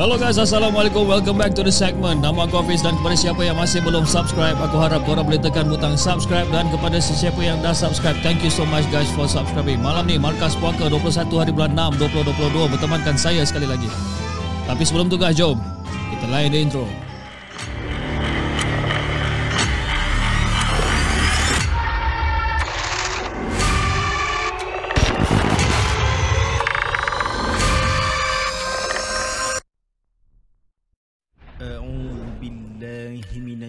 Hello guys, Assalamualaikum. Welcome back to the segment. Nama aku Hafiz dan kepada siapa yang masih belum subscribe, aku harap korang boleh tekan butang subscribe dan kepada sesiapa yang dah subscribe, thank you so much guys for subscribing. Malam ni, Markas Puaka 21 hari bulan 6 2022 bertemankan saya sekali lagi. Tapi sebelum tu guys, jom kita lain the intro.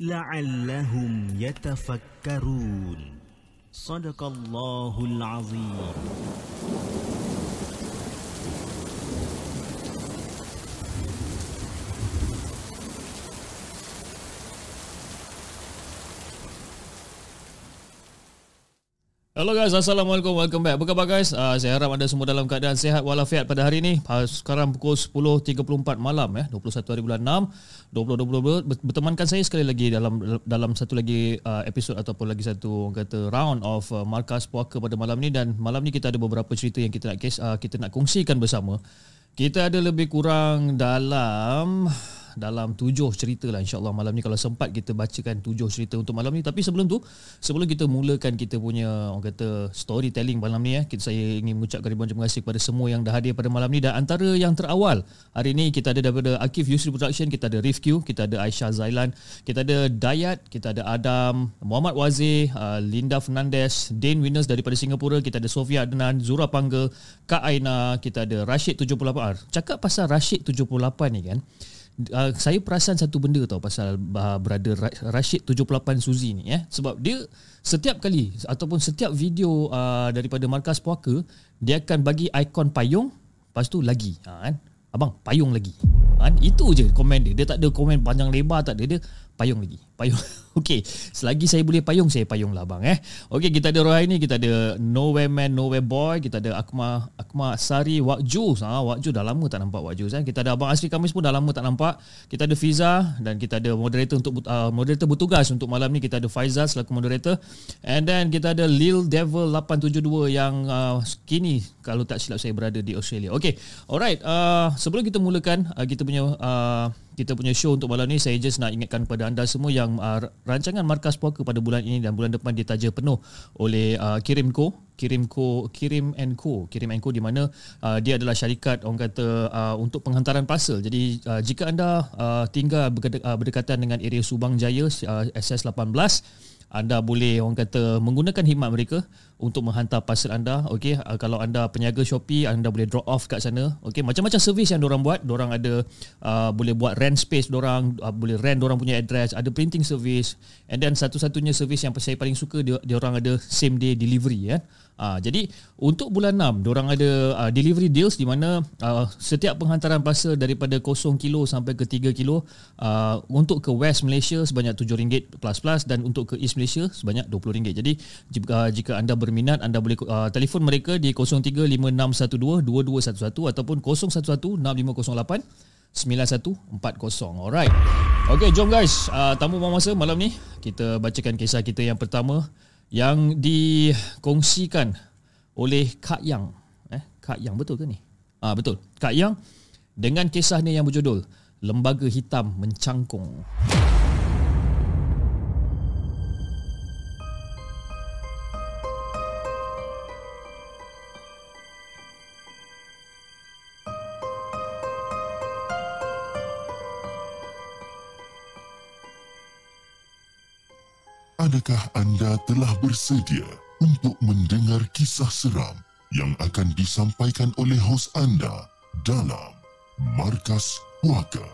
la'allahum yatafakkarun. Sadaqallahul azim. Hello guys, Assalamualaikum, welcome back. Apa khabar guys? Uh, saya harap anda semua dalam keadaan sehat walafiat pada hari ini. Uh, sekarang pukul 10.34 malam ya, 21 hari bulan 6, 2022. Bertemankan saya sekali lagi dalam dalam satu lagi uh, episod ataupun lagi satu orang kata round of uh, Markas Puaka pada malam ni dan malam ni kita ada beberapa cerita yang kita nak kes, uh, kita nak kongsikan bersama. Kita ada lebih kurang dalam dalam tujuh cerita lah insyaAllah malam ni. Kalau sempat kita bacakan tujuh cerita untuk malam ni. Tapi sebelum tu sebelum kita mulakan kita punya orang kata storytelling malam ni kita saya ingin mengucapkan ribuan terima kasih kepada semua yang dah hadir pada malam ni. Dan antara yang terawal hari ni kita ada daripada Akif Yusri Production kita ada Rifq kita ada Aisyah Zailan kita ada Dayat kita ada Adam Muhammad Wazir uh, Linda Fernandez Dane Winners daripada Singapura kita ada Sofia Adnan Zura Pangga Kak Aina kita ada Rashid 78 cakap pasal Rashid 78 ni kan uh, saya perasan satu benda tau pasal uh, brother Rashid 78 Suzy ni ya sebab dia setiap kali ataupun setiap video uh, daripada markas puaka dia akan bagi ikon payung lepas tu lagi. Ha, kan? Abang payung lagi. Kan? Itu je komen dia. Dia tak ada komen panjang lebar tak ada. Dia payung lagi. Payung Okey, selagi saya boleh payung saya payung lah bang eh. Okey, kita ada Rohai ni, kita ada Nowhere Man, Nowhere Boy, kita ada Akma Akma Sari Wakju. Ha, Wakju dah lama tak nampak Wakju kan. Kita ada Abang Asri Kamis pun dah lama tak nampak. Kita ada Fiza dan kita ada moderator untuk uh, moderator bertugas untuk malam ni kita ada Faizal selaku moderator. And then kita ada Lil Devil 872 yang uh, kini kalau tak silap saya berada di Australia. Okey. Alright, uh, sebelum kita mulakan uh, kita punya uh, kita punya show untuk malam ni saya just nak ingatkan kepada anda semua yang uh, rancangan Markas Puaka pada bulan ini dan bulan depan ditaja penuh oleh uh, Kirimco Kirimco Kirim and Co. Kirim and Co di mana uh, dia adalah syarikat orang kata uh, untuk penghantaran parcel. Jadi uh, jika anda uh, tinggal berdekatan dengan area Subang Jaya uh, SS18 anda boleh orang kata menggunakan khidmat mereka untuk menghantar parcel anda okey? Uh, kalau anda peniaga Shopee anda boleh drop off kat sana okey? Macam-macam servis yang orang buat. Orang ada uh, boleh buat rent space orang uh, boleh rent orang punya address ada printing service. And then satu-satunya servis yang saya paling suka dia, dia orang ada same day delivery ya Ha, jadi untuk bulan 6 diorang ada uh, delivery deals di mana uh, setiap penghantaran parcel daripada 0 kilo sampai ke 3 kilo uh, untuk ke West Malaysia sebanyak RM7 plus plus dan untuk ke East Malaysia sebanyak RM20. Jadi jika, uh, jika anda berminat anda boleh uh, telefon mereka di 0356122211 ataupun 0116508940. Alright. Okay, jom guys. Uh, tamu masa malam ni kita bacakan kisah kita yang pertama yang dikongsikan oleh Kak Yang. Eh, Kak Yang betul ke ni? Ah betul. Kak Yang dengan kisahnya yang berjudul Lembaga Hitam Mencangkung. Adakah anda telah bersedia untuk mendengar kisah seram yang akan disampaikan oleh hos anda dalam Markas Puaka.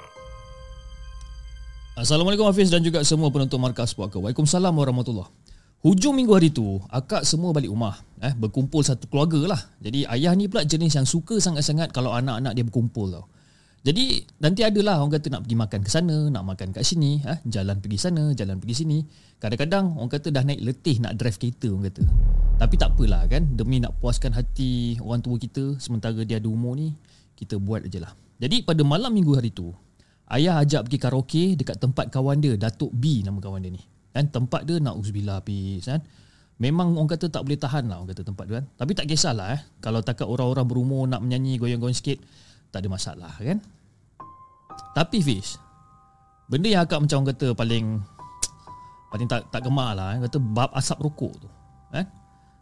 Assalamualaikum Hafiz dan juga semua penonton Markas Puaka. Waalaikumsalam warahmatullahi Hujung minggu hari tu, akak semua balik rumah. Eh, berkumpul satu keluarga lah. Jadi ayah ni pula jenis yang suka sangat-sangat kalau anak-anak dia berkumpul tau. Jadi nanti adalah orang kata nak pergi makan ke sana, nak makan kat sini, eh, jalan pergi sana, jalan pergi sini. Kadang-kadang orang kata dah naik letih nak drive kereta orang kata. Tapi tak apalah kan, demi nak puaskan hati orang tua kita sementara dia ada umur ni, kita buat je lah. Jadi pada malam minggu hari tu, ayah ajak pergi karaoke dekat tempat kawan dia, Datuk B nama kawan dia ni. Kan tempat dia nak uzbillah habis kan. Memang orang kata tak boleh tahan lah orang kata tempat tu kan. Tapi tak kisahlah eh. Kalau takat orang-orang berumur nak menyanyi goyang-goyang sikit, tak ada masalah kan. Tapi Fish, benda yang akak macam orang kata paling paling tak tak gemar lah kata bab asap rokok tu. Kan?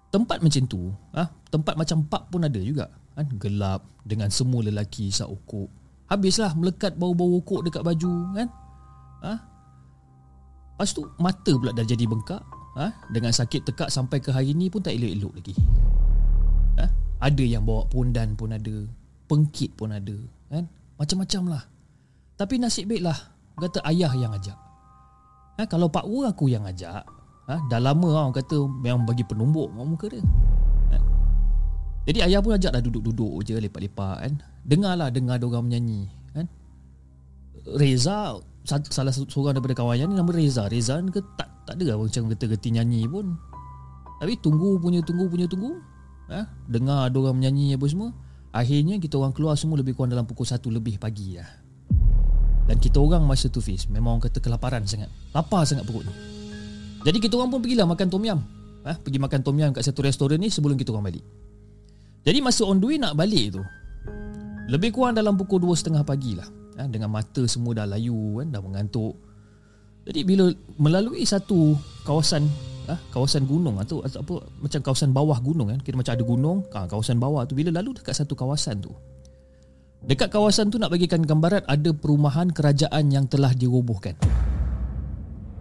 Tempat macam tu, ah, tempat macam pub pun ada juga. Kan? Gelap dengan semua lelaki isap rokok. Habislah melekat bau-bau rokok dekat baju kan. Ha? Lepas tu mata pula dah jadi bengkak ha? Dengan sakit tekak sampai ke hari ni pun tak elok-elok lagi ha? Ada yang bawa pondan pun ada Pengkit pun ada kan? Macam-macam lah Tapi nasib baik lah Kata ayah yang ajak ha? Kalau Pak Wu aku yang ajak ha? Dah lama lah orang kata Memang bagi penumbuk muka dia ha? Jadi ayah pun ajak dah duduk-duduk je Lepak-lepak kan Dengarlah dengar orang menyanyi kan? Reza salah seorang daripada kawan ni nama Reza. Reza ni ke tak tak ada lah macam kata geti nyanyi pun. Tapi tunggu punya tunggu punya tunggu. Ha? Dengar ada orang menyanyi apa semua. Akhirnya kita orang keluar semua lebih kurang dalam pukul 1 lebih pagi lah. Dan kita orang masa tu Fiz Memang orang kata kelaparan sangat. Lapar sangat perut ni. Jadi kita orang pun pergilah makan tom yum. Ha? Pergi makan tom yum kat satu restoran ni Sebelum kita orang balik. Jadi masa on the way nak balik tu Lebih kurang dalam pukul 2.30 pagi lah. Ha, dengan mata semua dah layu kan dah mengantuk. Jadi bila melalui satu kawasan ha, kawasan gunung. Atau, atau apa macam kawasan bawah gunung kan? Kira macam ada gunung ha, kawasan bawah tu. Bila lalu dekat satu kawasan tu dekat kawasan tu nak bagikan gambaran ada perumahan kerajaan yang telah dirobohkan.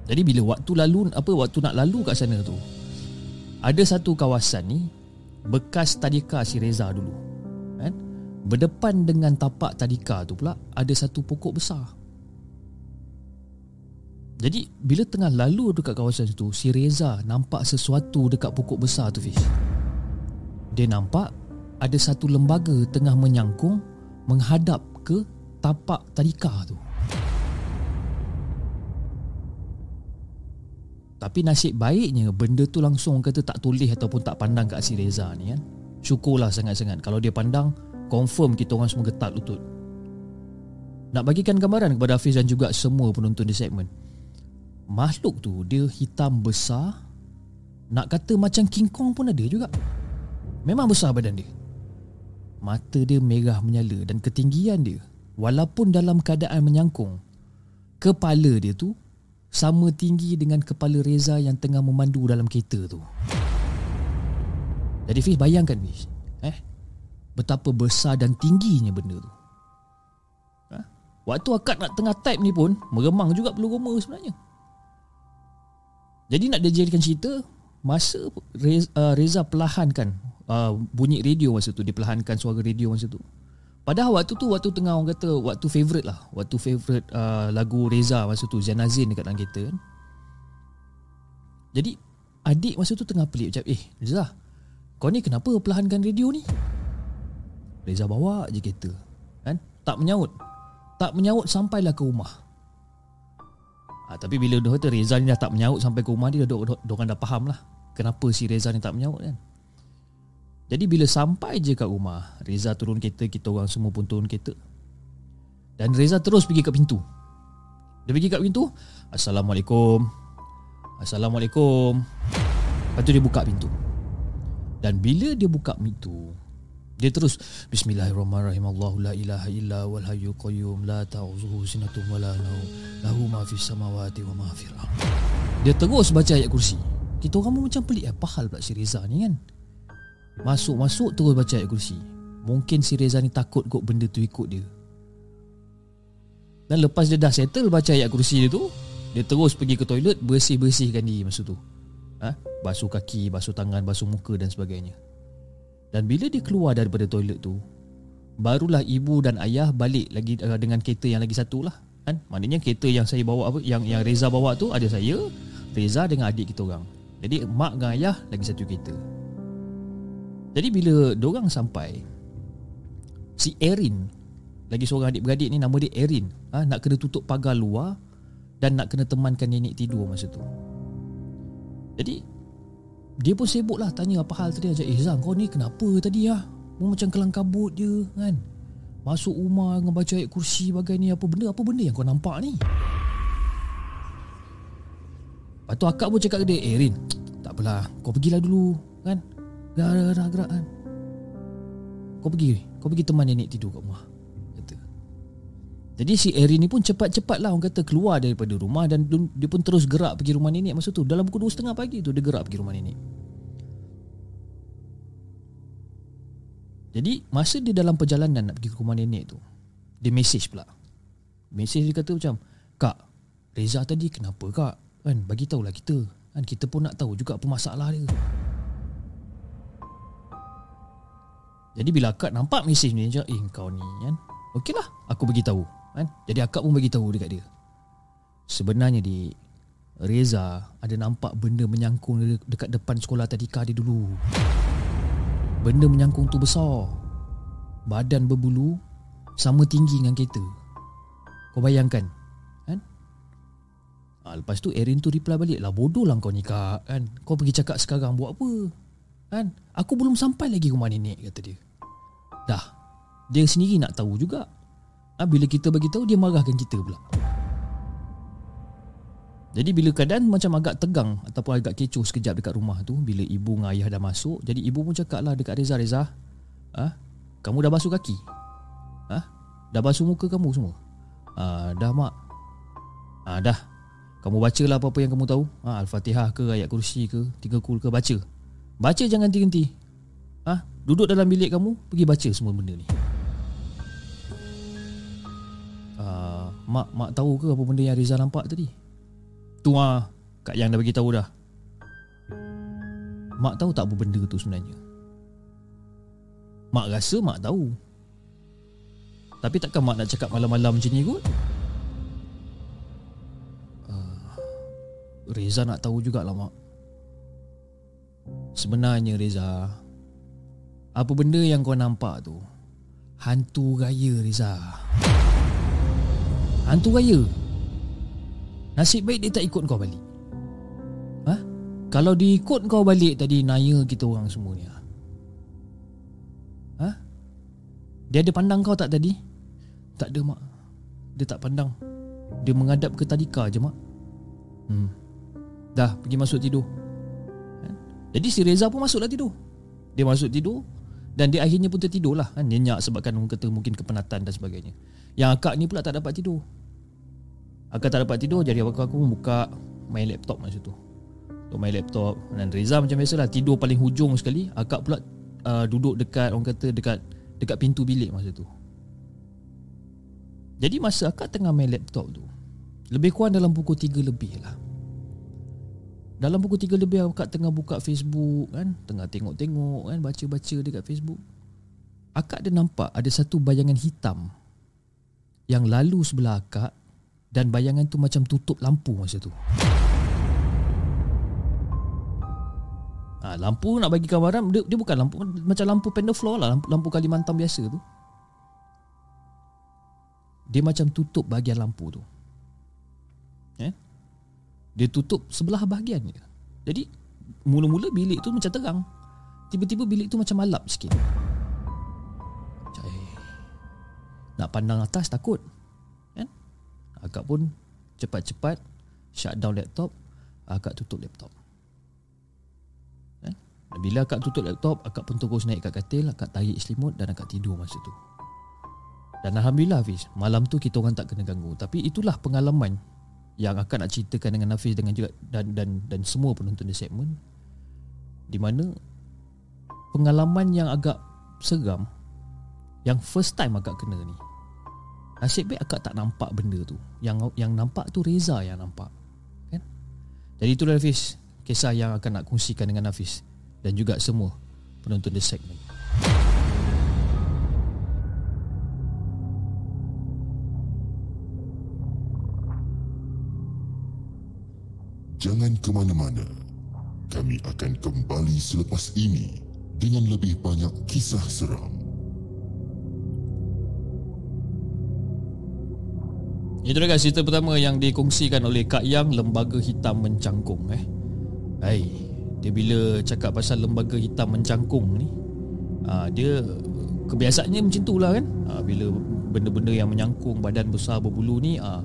Jadi bila waktu lalu apa waktu nak lalu kat sana tu ada satu kawasan ni bekas tadika si Reza dulu Berdepan dengan tapak tadika tu pula Ada satu pokok besar Jadi bila tengah lalu dekat kawasan itu Si Reza nampak sesuatu dekat pokok besar tu Fish. Dia nampak ada satu lembaga tengah menyangkung Menghadap ke tapak tadika tu. Tapi nasib baiknya benda tu langsung kata tak tulis ataupun tak pandang kat si Reza ni kan? Syukurlah sangat-sangat. Kalau dia pandang Confirm kita orang semua getak lutut. Nak bagikan gambaran kepada Hafiz dan juga semua penonton di segmen Makhluk tu dia hitam besar Nak kata macam King Kong pun ada juga Memang besar badan dia Mata dia merah menyala dan ketinggian dia Walaupun dalam keadaan menyangkung Kepala dia tu Sama tinggi dengan kepala Reza yang tengah memandu dalam kereta tu Jadi Fiz bayangkan Fiz Eh betapa besar dan tingginya benda tu. Ha? Waktu akak nak tengah type ni pun meremang juga perlu roma sebenarnya. Jadi nak dijadikan cerita masa Reza, uh, Reza perlahankan uh, bunyi radio masa tu dia perlahankan suara radio masa tu. Padahal waktu tu waktu tengah orang kata waktu favorite lah, waktu favorite uh, lagu Reza masa tu Zanazin dekat dalam kereta kan. Jadi adik masa tu tengah pelik macam eh Reza kau ni kenapa perlahankan radio ni? Reza bawa je kereta kan? Tak menyaut Tak menyaut sampailah ke rumah ha, Tapi bila dia kata Reza ni dah tak menyaut sampai ke rumah dia Dia orang dah faham lah Kenapa si Reza ni tak menyaut kan. Jadi bila sampai je kat rumah Reza turun kereta Kita orang semua pun turun kereta. Dan Reza terus pergi ke pintu. Dia pergi kat pintu Assalamualaikum. Assalamualaikum. Lepas tu dia buka pintu. Dan bila dia buka pintu dia terus Bismillahirrahmanirrahim Allahu la ilaha illa wal hayyu qayyum la ta'uzuhu sinatun wa la naum lahu ma fis samawati wa ma fil Dia terus baca ayat kursi. Kita orang pun macam pelik apa hal pula si Reza ni kan. Masuk-masuk terus baca ayat kursi. Mungkin si Reza ni takut kot benda tu ikut dia. Dan lepas dia dah settle baca ayat kursi dia tu, dia terus pergi ke toilet bersih-bersihkan diri masa tu. ha? Basuh kaki, basuh tangan, basuh muka dan sebagainya Dan bila dia keluar daripada toilet tu Barulah ibu dan ayah balik lagi uh, dengan kereta yang lagi satu lah kan? Maknanya kereta yang saya bawa apa Yang yang Reza bawa tu ada saya Reza dengan adik kita orang Jadi mak dengan ayah lagi satu kereta Jadi bila dorang sampai Si Erin Lagi seorang adik-beradik ni nama dia Erin ha? Nak kena tutup pagar luar Dan nak kena temankan nenek tidur masa tu Jadi Dia pun sibuk lah tanya apa hal tadi. Ajak eh Zang kau ni kenapa tadi lah Mu macam kelang kabut je kan? Masuk rumah dengan baca ayat kursi bagai ni Apa benda apa benda yang kau nampak ni? Lepas tu akak pun cakap ke dia Eh Rin Tak Kau pergilah dulu Kan? Gerak gerak gerak kan? Kau pergi Kau pergi teman nenek tidur kat rumah Jadi si Erin ni pun cepat-cepat lah Orang kata keluar daripada rumah Dan dia pun terus gerak pergi rumah nenek masa tu. Dalam pukul 2.30 pagi tu Dia gerak pergi rumah nenek. Jadi masa dia dalam perjalanan Nak pergi ke rumah nenek tu Dia message pula. Message dia kata macam Kak Reza tadi kenapa kak? Kan bagi tahulah kita. Kan kita pun nak tahu juga apa masalah dia. Jadi bila akak nampak mesej ni macam eh kau ni kan? Okeylah aku bagi tahu kan? Jadi akak pun bagi tahu dekat dia. Sebenarnya di Reza ada nampak benda menyangkung dekat depan sekolah tadika dia dulu. Benda menyangkung tu besar. Badan berbulu Sama tinggi dengan kereta. Kau bayangkan Ha, lepas tu Erin tu reply balik lah Bodoh lah kau ni kak kan? Kau pergi cakap sekarang buat apa? Kan? Aku belum sampai lagi rumah nenek kata dia. Dah. Dia sendiri nak tahu juga ha, Bila kita bagi tahu dia marahkan kita pula. Jadi bila keadaan macam agak tegang Ataupun agak kecoh sekejap dekat rumah tu Bila ibu dengan ayah dah masuk Jadi ibu pun cakap lah dekat Reza Reza ha? Kamu dah basuh kaki. Ha? Dah basuh muka kamu semua. Ha, Dah mak. Ha, Dah. Kamu bacalah apa-apa yang kamu tahu. Ha, Al-Fatihah ke Ayat kursi ke Tiga kul ke Baca. Baca jangan henti-henti ha, Duduk dalam bilik kamu Pergi baca semua benda ni Mak mak tahu ke Apa benda yang Rizal nampak tadi? Tu ah, Kak Yang dah bagi tahu dah. Mak tahu tak apa benda tu sebenarnya? Mak rasa mak tahu. Tapi takkan mak nak cakap malam-malam macam ni kot? Reza nak tahu jugalah mak. Sebenarnya Reza Apa benda yang kau nampak tu Hantu raya Reza Hantu raya. Nasib baik dia tak ikut kau balik. Ha? Kalau dia ikut kau balik tadi Naya kita orang semua ni ha? Dia ada pandang kau tak tadi? Tak ada mak. Dia tak pandang. Dia menghadap ke tadika je mak. Hmm. Dah pergi masuk tidur. Kan? Jadi si Reza pun masuklah tidur. Dia masuk tidur Dan dia akhirnya pun tertidur lah kan? Nyenyak sebabkan orang kata mungkin kepenatan dan sebagainya. Yang akak ni pula tak dapat tidur Akak tak dapat tidur Jadi aku, aku buka main laptop masa tu. Untuk main laptop. Dan Reza macam biasalah Tidur paling hujung sekali Akak pula uh, duduk dekat Orang kata dekat Dekat pintu bilik masa tu. Jadi masa akak tengah main laptop tu Lebih kurang dalam pukul 3 lebih lah. Dalam pukul 3 lebih akak tengah buka Facebook kan, tengah tengok-tengok kan, baca-baca dekat Facebook. Akak ada nampak ada satu bayangan hitam yang lalu sebelah akak dan bayangan tu macam tutup lampu masa tu. Ha, lampu nak bagi gambaran dia, dia bukan lampu macam lampu panel floor lah, lampu, lampu Kalimantan biasa tu. Dia macam tutup bahagian lampu tu. Eh? Dia tutup sebelah bahagian je Jadi Mula-mula bilik tu macam terang Tiba-tiba bilik tu macam malap sikit. Nak pandang atas takut Akak pun Cepat-cepat Shut down laptop Akak tutup laptop. Kan? Bila akak tutup laptop Akak pun terus naik kat katil Akak tarik selimut Dan akak tidur masa tu. Dan Alhamdulillah Hafiz Malam tu kita orang tak kena ganggu. Tapi itulah pengalaman yang akan nak ceritakan dengan Hafiz dengan juga dan dan dan semua penonton di segmen di mana pengalaman yang agak seram yang first time agak kena ni nasib baik akak tak nampak benda tu yang yang nampak tu Reza yang nampak kan jadi itulah Hafiz kisah yang akan nak kongsikan dengan Hafiz dan juga semua penonton The Segment. Jangan ke mana-mana. Kami akan kembali selepas ini dengan lebih banyak kisah seram. Itu dia guys cerita pertama yang dikongsikan oleh Kak Yang Lembaga Hitam Mencangkung eh. Hai, dia bila cakap pasal lembaga hitam mencangkung ni, ah dia kebiasaannya macam tu lah kan. Ah bila benda-benda yang menyangkung badan besar berbulu ni ah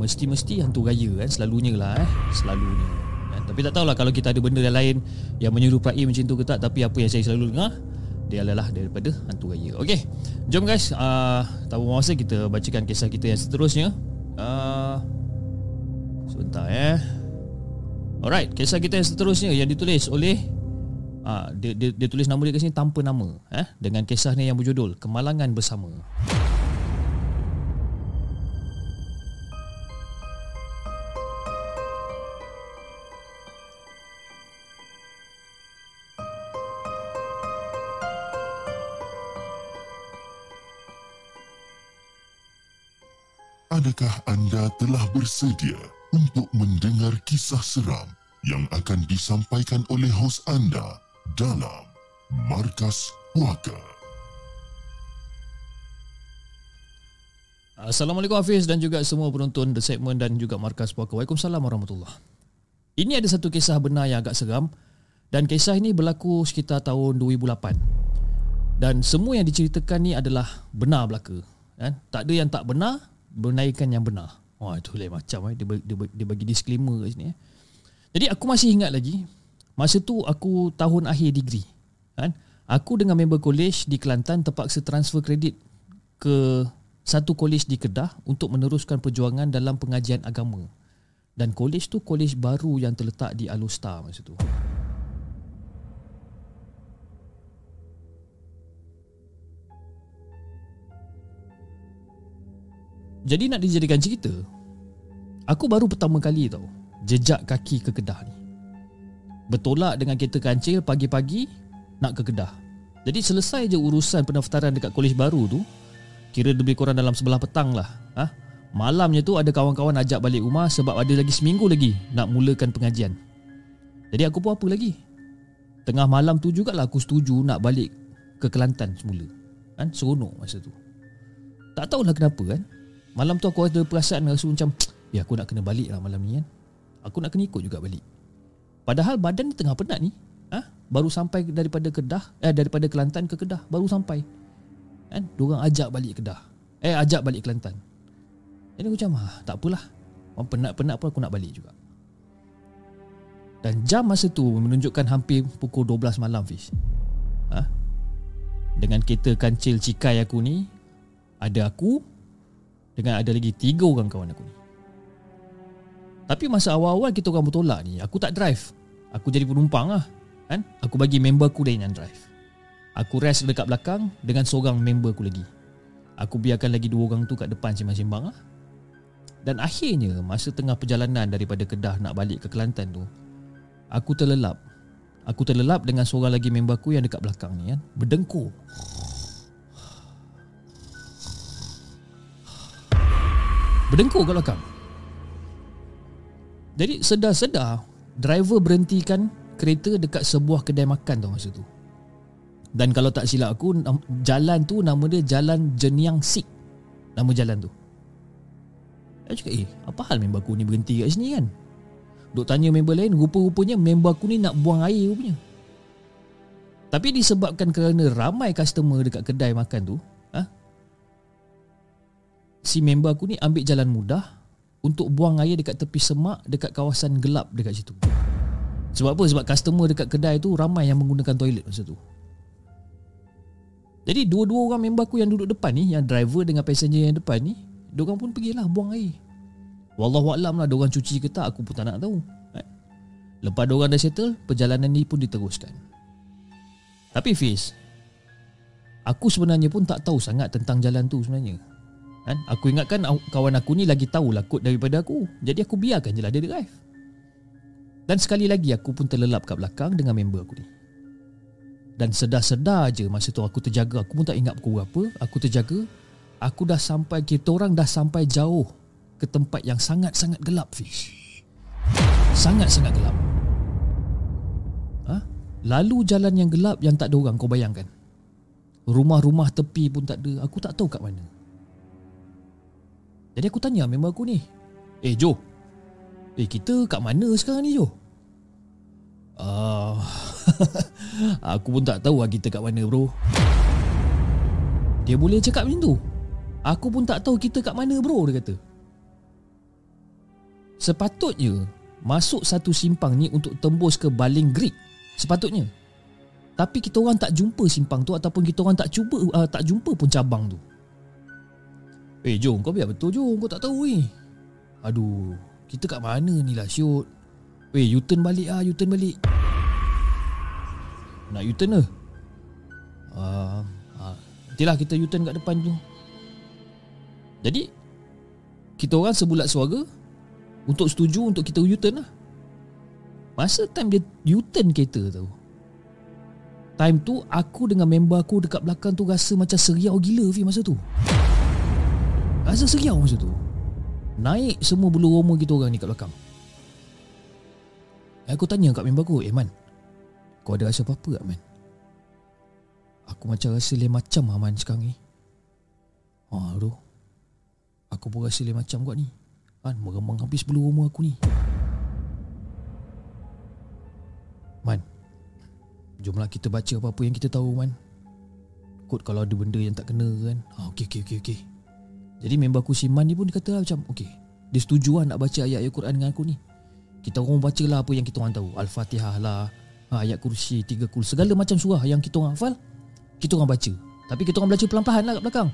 mesti-mesti hantu gaya kan selalunya lah eh, selalunya. Kan? Tapi tak tahulah kalau kita ada benda yang lain yang menyerupai macam tu ke tak tapi apa yang saya selalu dengar dia adalah daripada hantu gaya. Okey. Jom guys, uh, tahu masa kita bacakan kisah kita yang seterusnya. Uh, sebentar eh. Alright, kisah kita yang seterusnya yang ditulis oleh uh, dia, dia, dia tulis nama dia kat sini tanpa nama eh dengan kisah ni yang berjudul Kemalangan Bersama. Adakah anda telah bersedia untuk mendengar kisah seram yang akan disampaikan oleh hos anda dalam Markas Puaka? Assalamualaikum Hafiz dan juga semua penonton The Segment dan juga Markas Puaka. Waalaikumsalam warahmatullahi Ini ada satu kisah benar yang agak seram dan kisah ini berlaku sekitar tahun 2008. Dan semua yang diceritakan ni adalah benar belaka. Kan? Tak ada yang tak benar, benarkan yang benar. Wah itu lain macam eh. dia, dia, dia bagi disclaimer kat sini eh. Jadi aku masih ingat lagi masa tu aku tahun akhir degree. Kan? Aku dengan member college di Kelantan terpaksa transfer kredit ke satu college di Kedah untuk meneruskan perjuangan dalam pengajian agama. Dan college tu college baru yang terletak di Alustar masa tu. Jadi nak dijadikan cerita Aku baru pertama kali tau Jejak kaki ke Kedah ni. Bertolak dengan kereta kancil pagi-pagi Nak ke Kedah. Jadi selesai je urusan pendaftaran dekat kolej baru tu Kira lebih kurang dalam sebelah petang lah. Ha? Malamnya tu ada kawan-kawan ajak balik rumah Sebab ada lagi seminggu lagi Nak mulakan pengajian. Jadi aku pun apa lagi? Tengah malam tu jugalah aku setuju nak balik ke Kelantan semula. Kan? Seronok masa tu. Tak tahulah kenapa kan Malam tu aku ada perasaan rasa macam Ya aku nak kena balik lah malam ni kan. Aku nak kena ikut juga balik. Padahal badan ni tengah penat ni. Ha? Baru sampai daripada Kedah Eh daripada Kelantan ke Kedah Baru sampai. Kan? Diorang ajak balik Kedah. Eh ajak balik Kelantan. Jadi aku macam ah, Tak apalah. Orang penat-penat pun aku nak balik juga. Dan jam masa tu Menunjukkan hampir pukul 12 malam Fish ha? Dengan kereta kancil cikai aku ni Ada aku dengan ada lagi tiga orang kawan aku ni. Tapi masa awal-awal kita orang bertolak ni, aku tak drive. Aku jadi penumpang lah. Kan? Aku bagi member aku lain yang drive. Aku rest dekat belakang dengan seorang member aku lagi. Aku biarkan lagi dua orang tu kat depan sembang-sembang lah. Dan akhirnya, masa tengah perjalanan daripada Kedah nak balik ke Kelantan tu, aku terlelap. Aku terlelap dengan seorang lagi member aku yang dekat belakang ni kan. Berdengkur. Berdengkur kat belakang. Jadi sedar-sedar Driver berhentikan kereta dekat sebuah kedai makan tau masa tu. Dan kalau tak silap aku Jalan tu nama dia Jalan Jeniang Sik. Nama jalan tu. Aku cakap eh apa hal member aku ni berhenti kat sini kan? Duk tanya member lain Rupa-rupanya member aku ni nak buang air rupanya. Tapi disebabkan kerana ramai customer dekat kedai makan tu si member aku ni ambil jalan mudah untuk buang air dekat tepi semak dekat kawasan gelap dekat situ. Sebab apa? Sebab customer dekat kedai tu ramai yang menggunakan toilet masa tu. Jadi dua-dua orang member aku yang duduk depan ni, yang driver dengan passenger yang depan ni, diorang pun pergilah buang air. Wallahualam lah diorang cuci ke tak, aku pun tak nak tahu. Lepas diorang dah settle, perjalanan ni pun diteruskan. Tapi Fiz, aku sebenarnya pun tak tahu sangat tentang jalan tu sebenarnya. Kan? Aku ingatkan kawan aku ni lagi tahu lah kod daripada aku. Jadi aku biarkan je lah dia drive. Dan sekali lagi aku pun terlelap kat belakang dengan member aku ni. Dan sedar-sedar je masa tu aku terjaga. Aku pun tak ingat pukul berapa. Aku terjaga. Aku dah sampai, kita orang dah sampai jauh ke tempat yang sangat-sangat gelap, Fish. Sangat-sangat gelap. Ha? Lalu jalan yang gelap yang tak ada orang, kau bayangkan. Rumah-rumah tepi pun tak ada. Aku tak tahu kat mana. Jadi aku tanya member aku ni. Eh, Jo. Eh, kita kat mana sekarang ni, Jo? Uh, aku pun tak tahu lah kita kat mana, bro. Dia boleh cakap macam tu. Aku pun tak tahu kita kat mana, bro, dia kata. Sepatutnya masuk satu simpang ni untuk tembus ke Baling Grid. Sepatutnya. Tapi kita orang tak jumpa simpang tu ataupun kita orang tak cuba uh, tak jumpa pun cabang tu. Eh jom kau biar betul jom kau tak tahu ni. Aduh, kita kat mana ni lah syut. Weh, U-turn balik ah, U-turn balik. Nak U-turn ke? Ah, uh, nantilah kita U-turn kat depan tu. Jadi kita orang sebulat suara untuk setuju untuk kita U-turn lah Masa time dia U-turn kereta tu Time tu aku dengan member aku dekat belakang tu rasa macam seriau gila Fi masa tu Rasa seriau masa tu? Naik semua bulu roma kita orang ni kat belakang. Aku tanya kat member aku Eh man Kau ada rasa apa-apa tak man? Aku macam rasa lain macam lah man sekarang ni. Ha tu. Aku pun rasa lain macam kot ni. Kan meremang habis bulu rumah aku ni. Man Jomlah kita baca apa-apa yang kita tahu Man. Kot kalau ada benda yang tak kena kan. Ah, Okey okey okey okey Jadi member aku si Man ni pun dia kata lah macam Okey Dia setuju lah nak baca ayat-ayat Quran dengan aku ni. Kita orang baca lah apa yang kita orang tahu. Al-Fatihah lah ha, Ayat kursi, tiga kul Segala macam surah yang kita orang hafal Kita orang baca. Tapi kita orang baca pelan-pelan lah kat belakang.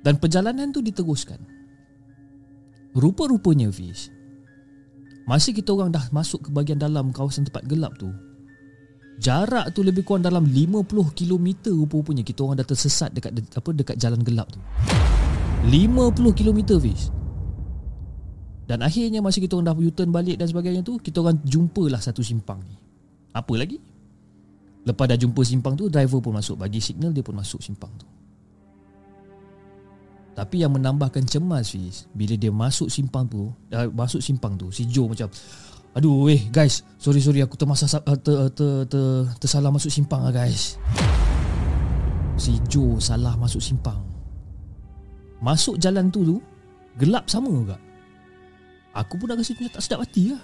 Dan perjalanan tu diteruskan. Rupa-rupanya Fish Masa kita orang dah masuk ke bahagian dalam kawasan tempat gelap tu Jarak tu lebih kurang dalam 50 km rupa-rupanya kita orang dah tersesat dekat apa dekat jalan gelap tu. 50 km Fish. Dan akhirnya masa kita orang dah U-turn balik dan sebagainya tu, kita orang jumpalah satu simpang ni. Apa lagi? Lepas dah jumpa simpang tu, driver pun masuk bagi signal dia pun masuk simpang tu. Tapi yang menambahkan cemas Fiz Bila dia masuk simpang tu uh, Masuk simpang tu Si Joe macam Aduh eh guys. Sorry sorry. Aku termasa uh, ter, ter, ter, Tersalah masuk simpang lah guys. Si Joe salah masuk simpang. Masuk jalan tu tu Gelap sama juga. Aku pun dah rasa punya tak sedap hati lah.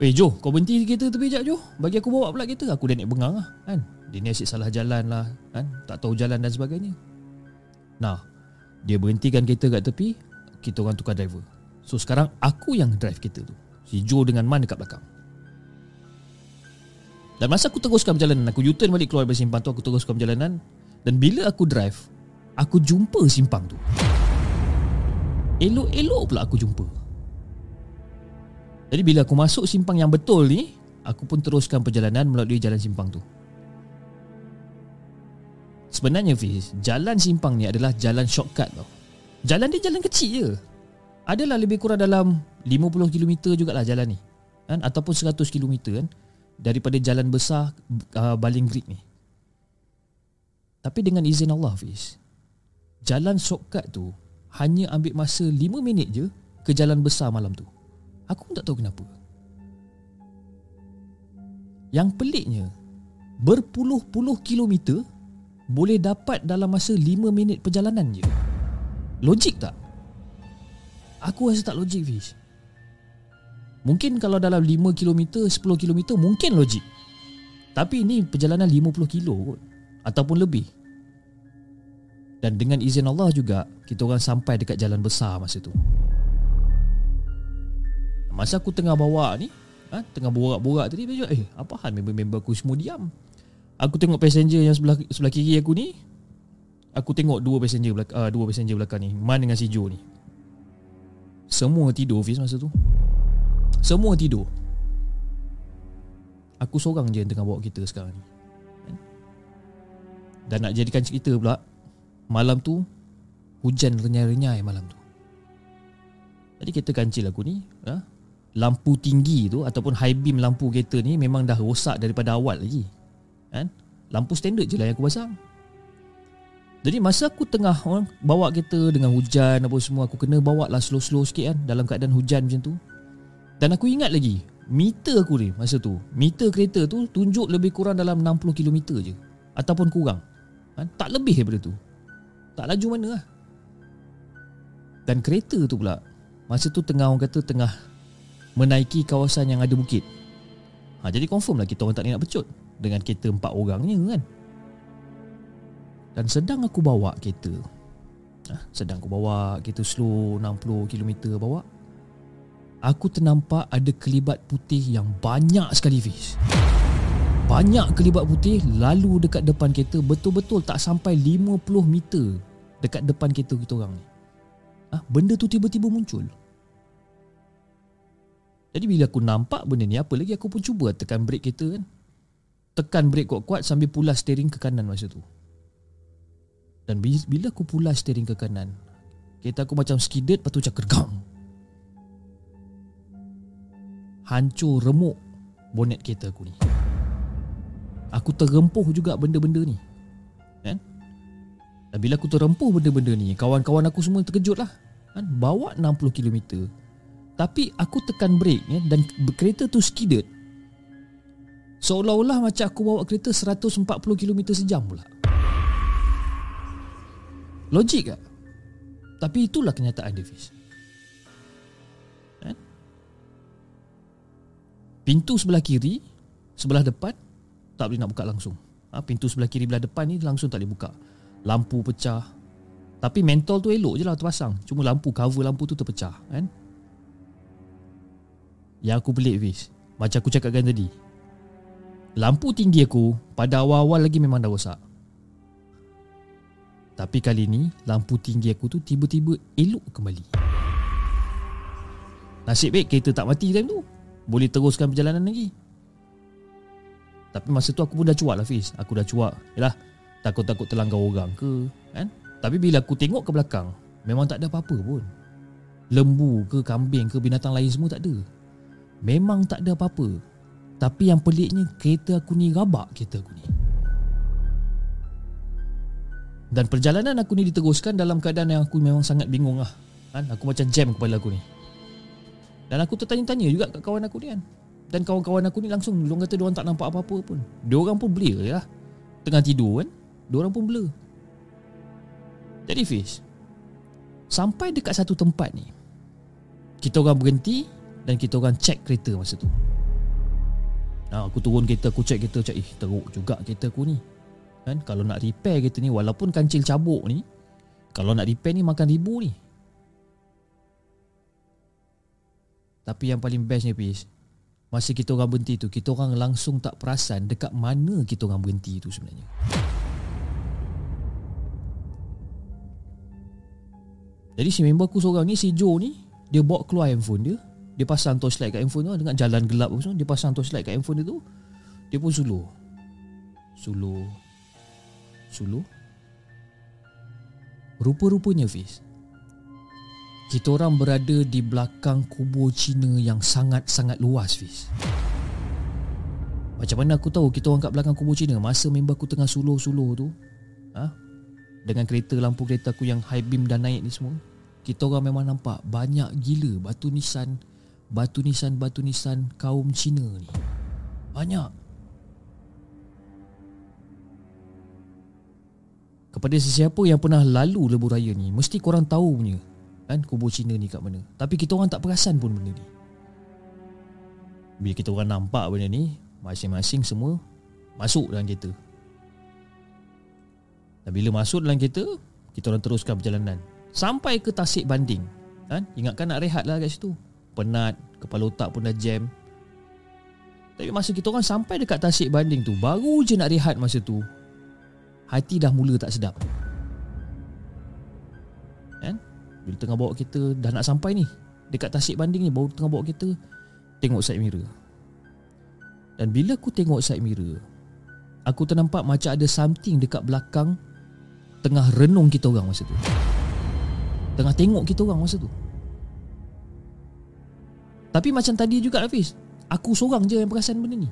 Eh Jo kau berhenti kereta tepi sekejap Jo. Bagi aku bawa pula kereta. Aku dah naik bengang lah kan? Dia ni asyik salah jalan lah kan? Tak tahu jalan dan sebagainya. Nah, dia berhentikan kereta kat tepi, kita orang tukar driver. So sekarang aku yang drive kereta tu. Si Joe dengan Man dekat belakang. Dan masa aku teruskan perjalanan, aku U-turn balik keluar dari simpang tu, aku teruskan perjalanan. Dan bila aku drive, aku jumpa simpang tu. Elok-elok pula aku jumpa. Jadi bila aku masuk simpang yang betul ni, aku pun teruskan perjalanan melalui jalan simpang tu. Sebenarnya Fiz Jalan simpang ni adalah jalan shortcut tau Jalan dia jalan kecil je Adalah lebih kurang dalam 50 km jugalah jalan ni kan? Ataupun 100 km kan Daripada jalan besar uh, Baling Grid ni Tapi dengan izin Allah Fiz Jalan shortcut tu Hanya ambil masa 5 minit je Ke jalan besar malam tu Aku pun tak tahu kenapa Yang peliknya Berpuluh-puluh kilometer boleh dapat dalam masa 5 minit perjalanan je. Logik tak? Aku rasa tak logik Fish. Mungkin kalau dalam 5 km, 10 km mungkin logik. Tapi ini perjalanan 50 kilo kot ataupun lebih. Dan dengan izin Allah juga kita orang sampai dekat jalan besar masa tu. Masa aku tengah bawa ni, ha, tengah borak-borak tadi, eh apa hal member-member aku semua diam? Aku tengok passenger yang sebelah sebelah kiri aku ni Aku tengok dua passenger belakang, uh, dua passenger belakang ni Man dengan si Joe ni Semua tidur Fiz masa tu Semua tidur Aku seorang je yang tengah bawa kita sekarang ni Dan nak jadikan cerita pula Malam tu Hujan renyai-renyai malam tu Jadi kita kancil aku ni ha? lampu tinggi tu ataupun high beam lampu kereta ni memang dah rosak daripada awal lagi. Kan? Lampu standard je lah yang aku pasang. Jadi masa aku tengah orang bawa kereta dengan hujan apa semua aku kena bawa lah slow-slow sikit kan dalam keadaan hujan macam tu. Dan aku ingat lagi meter aku ni masa tu, meter kereta tu tunjuk lebih kurang dalam 60 km je ataupun kurang. Kan? Tak lebih daripada tu. Tak laju mana lah. Dan kereta tu pula masa tu tengah orang kata tengah menaiki kawasan yang ada bukit. Ha, jadi confirm lah kita orang tak nak pecut dengan kereta empat orangnya kan. Dan sedang aku bawa kereta. Ha, Sedang aku bawa kereta slow 60 km bawa. Aku ternampak ada kelibat putih yang banyak sekali Fiz Banyak kelibat putih lalu dekat depan kereta Betul-betul tak sampai 50 meter Dekat depan kereta kita orang ni. Ha, Benda tu tiba-tiba muncul. Jadi bila aku nampak benda ni Apa lagi aku pun cuba tekan brake kereta kan. Tekan brake kuat-kuat sambil pulas steering ke kanan masa tu dan bila aku pulas steering ke kanan Kereta aku macam skidded Lepas tu macam gergam Hancur remuk Bonet kereta aku ni. Aku terempuh juga benda-benda ni. Kan? Dan bila aku terempuh benda-benda ni Kawan-kawan aku semua terkejut lah. Kan? Bawa 60 km Tapi aku tekan brake ya, Dan kereta tu skidded Seolah-olah macam aku bawa kereta 140 km sejam pula Logik tak? Tapi itulah kenyataan dia Fiz kan? Pintu sebelah kiri Sebelah depan Tak boleh nak buka langsung ha? Pintu sebelah kiri belah depan ni Langsung tak boleh buka Lampu pecah Tapi mentol tu elok je lah terpasang Cuma lampu cover lampu tu terpecah kan? Yang aku pelik Fiz Macam aku cakapkan tadi Lampu tinggi aku Pada awal-awal lagi memang dah rosak tapi kali ni lampu tinggi aku tu tiba-tiba elok kembali. Nasib baik kereta tak mati time tu. Boleh teruskan perjalanan lagi. Tapi masa tu aku pun dah cuak lah Fiz. Aku dah cuak. Yalah, takut-takut terlanggar orang ke. Kan? Tapi bila aku tengok ke belakang, memang tak ada apa-apa pun. Lembu ke kambing ke binatang lain semua tak ada. Memang tak ada apa-apa. Tapi yang peliknya kereta aku ni rabak kereta aku ni. Dan perjalanan aku ni diteruskan dalam keadaan yang aku memang sangat bingung lah. Kan? Aku macam jam kepala aku ni. Dan aku tertanya-tanya juga kat kawan aku ni kan Dan kawan-kawan aku ni langsung Diorang kata diorang tak nampak apa-apa pun. Diorang pun blur je lah. Tengah tidur kan Diorang pun blur Jadi Fiz Sampai dekat satu tempat ni Kita orang berhenti Dan kita orang check kereta masa tu. Nah, aku turun kereta Aku check kereta eh teruk juga kereta aku ni kan? Kalau nak repair kereta ni walaupun kancil cabuk ni kalau nak repair ni makan ribu ni. Tapi yang paling best ni Pis masa kita orang berhenti tu kita orang langsung tak perasan dekat mana kita orang berhenti tu sebenarnya. Jadi si member aku seorang ni si Joe ni dia bawa keluar handphone dia. Dia pasang torchlight kat handphone tu dengan jalan gelap apa semua. Dia pasang torchlight kat handphone dia tu dia pun suluh. Suluh Sulu Rupa-rupanya Fiz Kita orang berada di belakang kubur Cina yang sangat-sangat luas Fiz. Macam mana aku tahu kita orang kat belakang kubur Cina? Masa member aku tengah suluh-suluh tu ha? Dengan kereta lampu kereta aku yang high beam dan naik ni semua Kita orang memang nampak banyak gila batu nisan Batu nisan, batu nisan kaum Cina ni. Banyak Kepada sesiapa yang pernah lalu lebuh raya ni Mesti korang tahu punya kan, Kubur Cina ni kat mana. Tapi kita orang tak perasan pun benda ni. Bila kita orang nampak benda ni Masing-masing semua Masuk dalam kereta. Dan bila masuk dalam kereta Kita orang teruskan perjalanan. Sampai ke Tasik Banding kan? Ingatkan nak rehat lah kat situ. Penat Kepala otak pun dah jam. Tapi masa kita orang sampai dekat Tasik Banding tu Baru je nak rehat masa tu hati dah mula tak sedap. Kan? Bila tengah bawa kereta dah nak sampai ni dekat Tasik Banding ni baru tengah bawa kereta tengok side mirror. Dan bila aku tengok side mirror aku ternampak macam ada something dekat belakang tengah renung kita orang masa tu. Tengah tengok kita orang masa tu. Tapi macam tadi juga Hafiz Aku seorang je yang perasan benda ni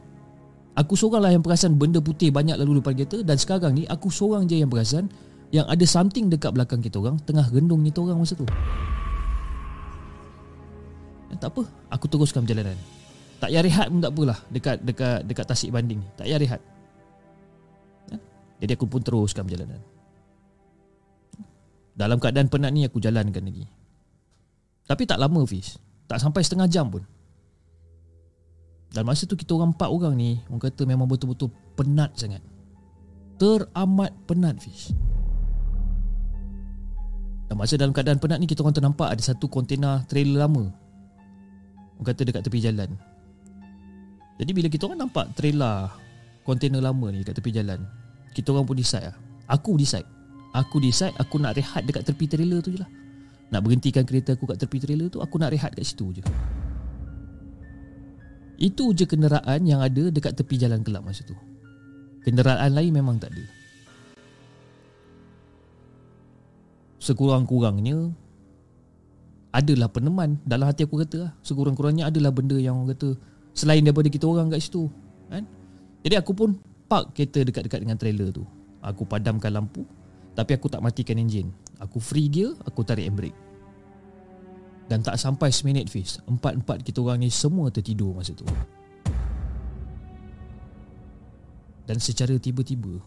Aku seorang lah yang perasan benda putih banyak lalu depan kereta Dan sekarang ni aku seorang je yang perasan Yang ada something dekat belakang kita orang Tengah gendung kita orang masa tu. Ya, Tak apa. Aku teruskan perjalanan. Tak payah rehat pun tak apalah Dekat dekat dekat tasik banding. Ni Tak payah rehat. Ya? Jadi aku pun teruskan perjalanan. Dalam keadaan penat ni aku jalankan lagi. Tapi tak lama Fiz. Tak sampai setengah jam pun dan masa tu kita orang empat orang ni Orang kata memang betul-betul penat sangat. Teramat penat Fish. Dan masa dalam keadaan penat ni Kita orang ternampak ada satu kontena trailer lama. Orang kata dekat tepi jalan. Jadi bila kita orang nampak trailer Kontena lama ni dekat tepi jalan Kita orang pun decide lah. Aku decide. Aku decide aku nak rehat dekat tepi trailer tu je lah. Nak berhentikan kereta aku kat tepi trailer tu Aku nak rehat kat situ je itu je kenderaan yang ada dekat tepi jalan gelap masa tu. Kenderaan lain memang tak ada. Sekurang-kurangnya adalah peneman dalam hati aku kata lah. Sekurang-kurangnya adalah benda yang orang kata selain daripada kita orang kat situ. Kan? Jadi aku pun park kereta dekat-dekat dengan trailer tu. Aku padamkan lampu tapi aku tak matikan enjin. Aku free gear, aku tarik handbrake. Dan tak sampai seminit Fiz. Empat-empat kita orang ni semua tertidur masa tu. Dan secara tiba-tiba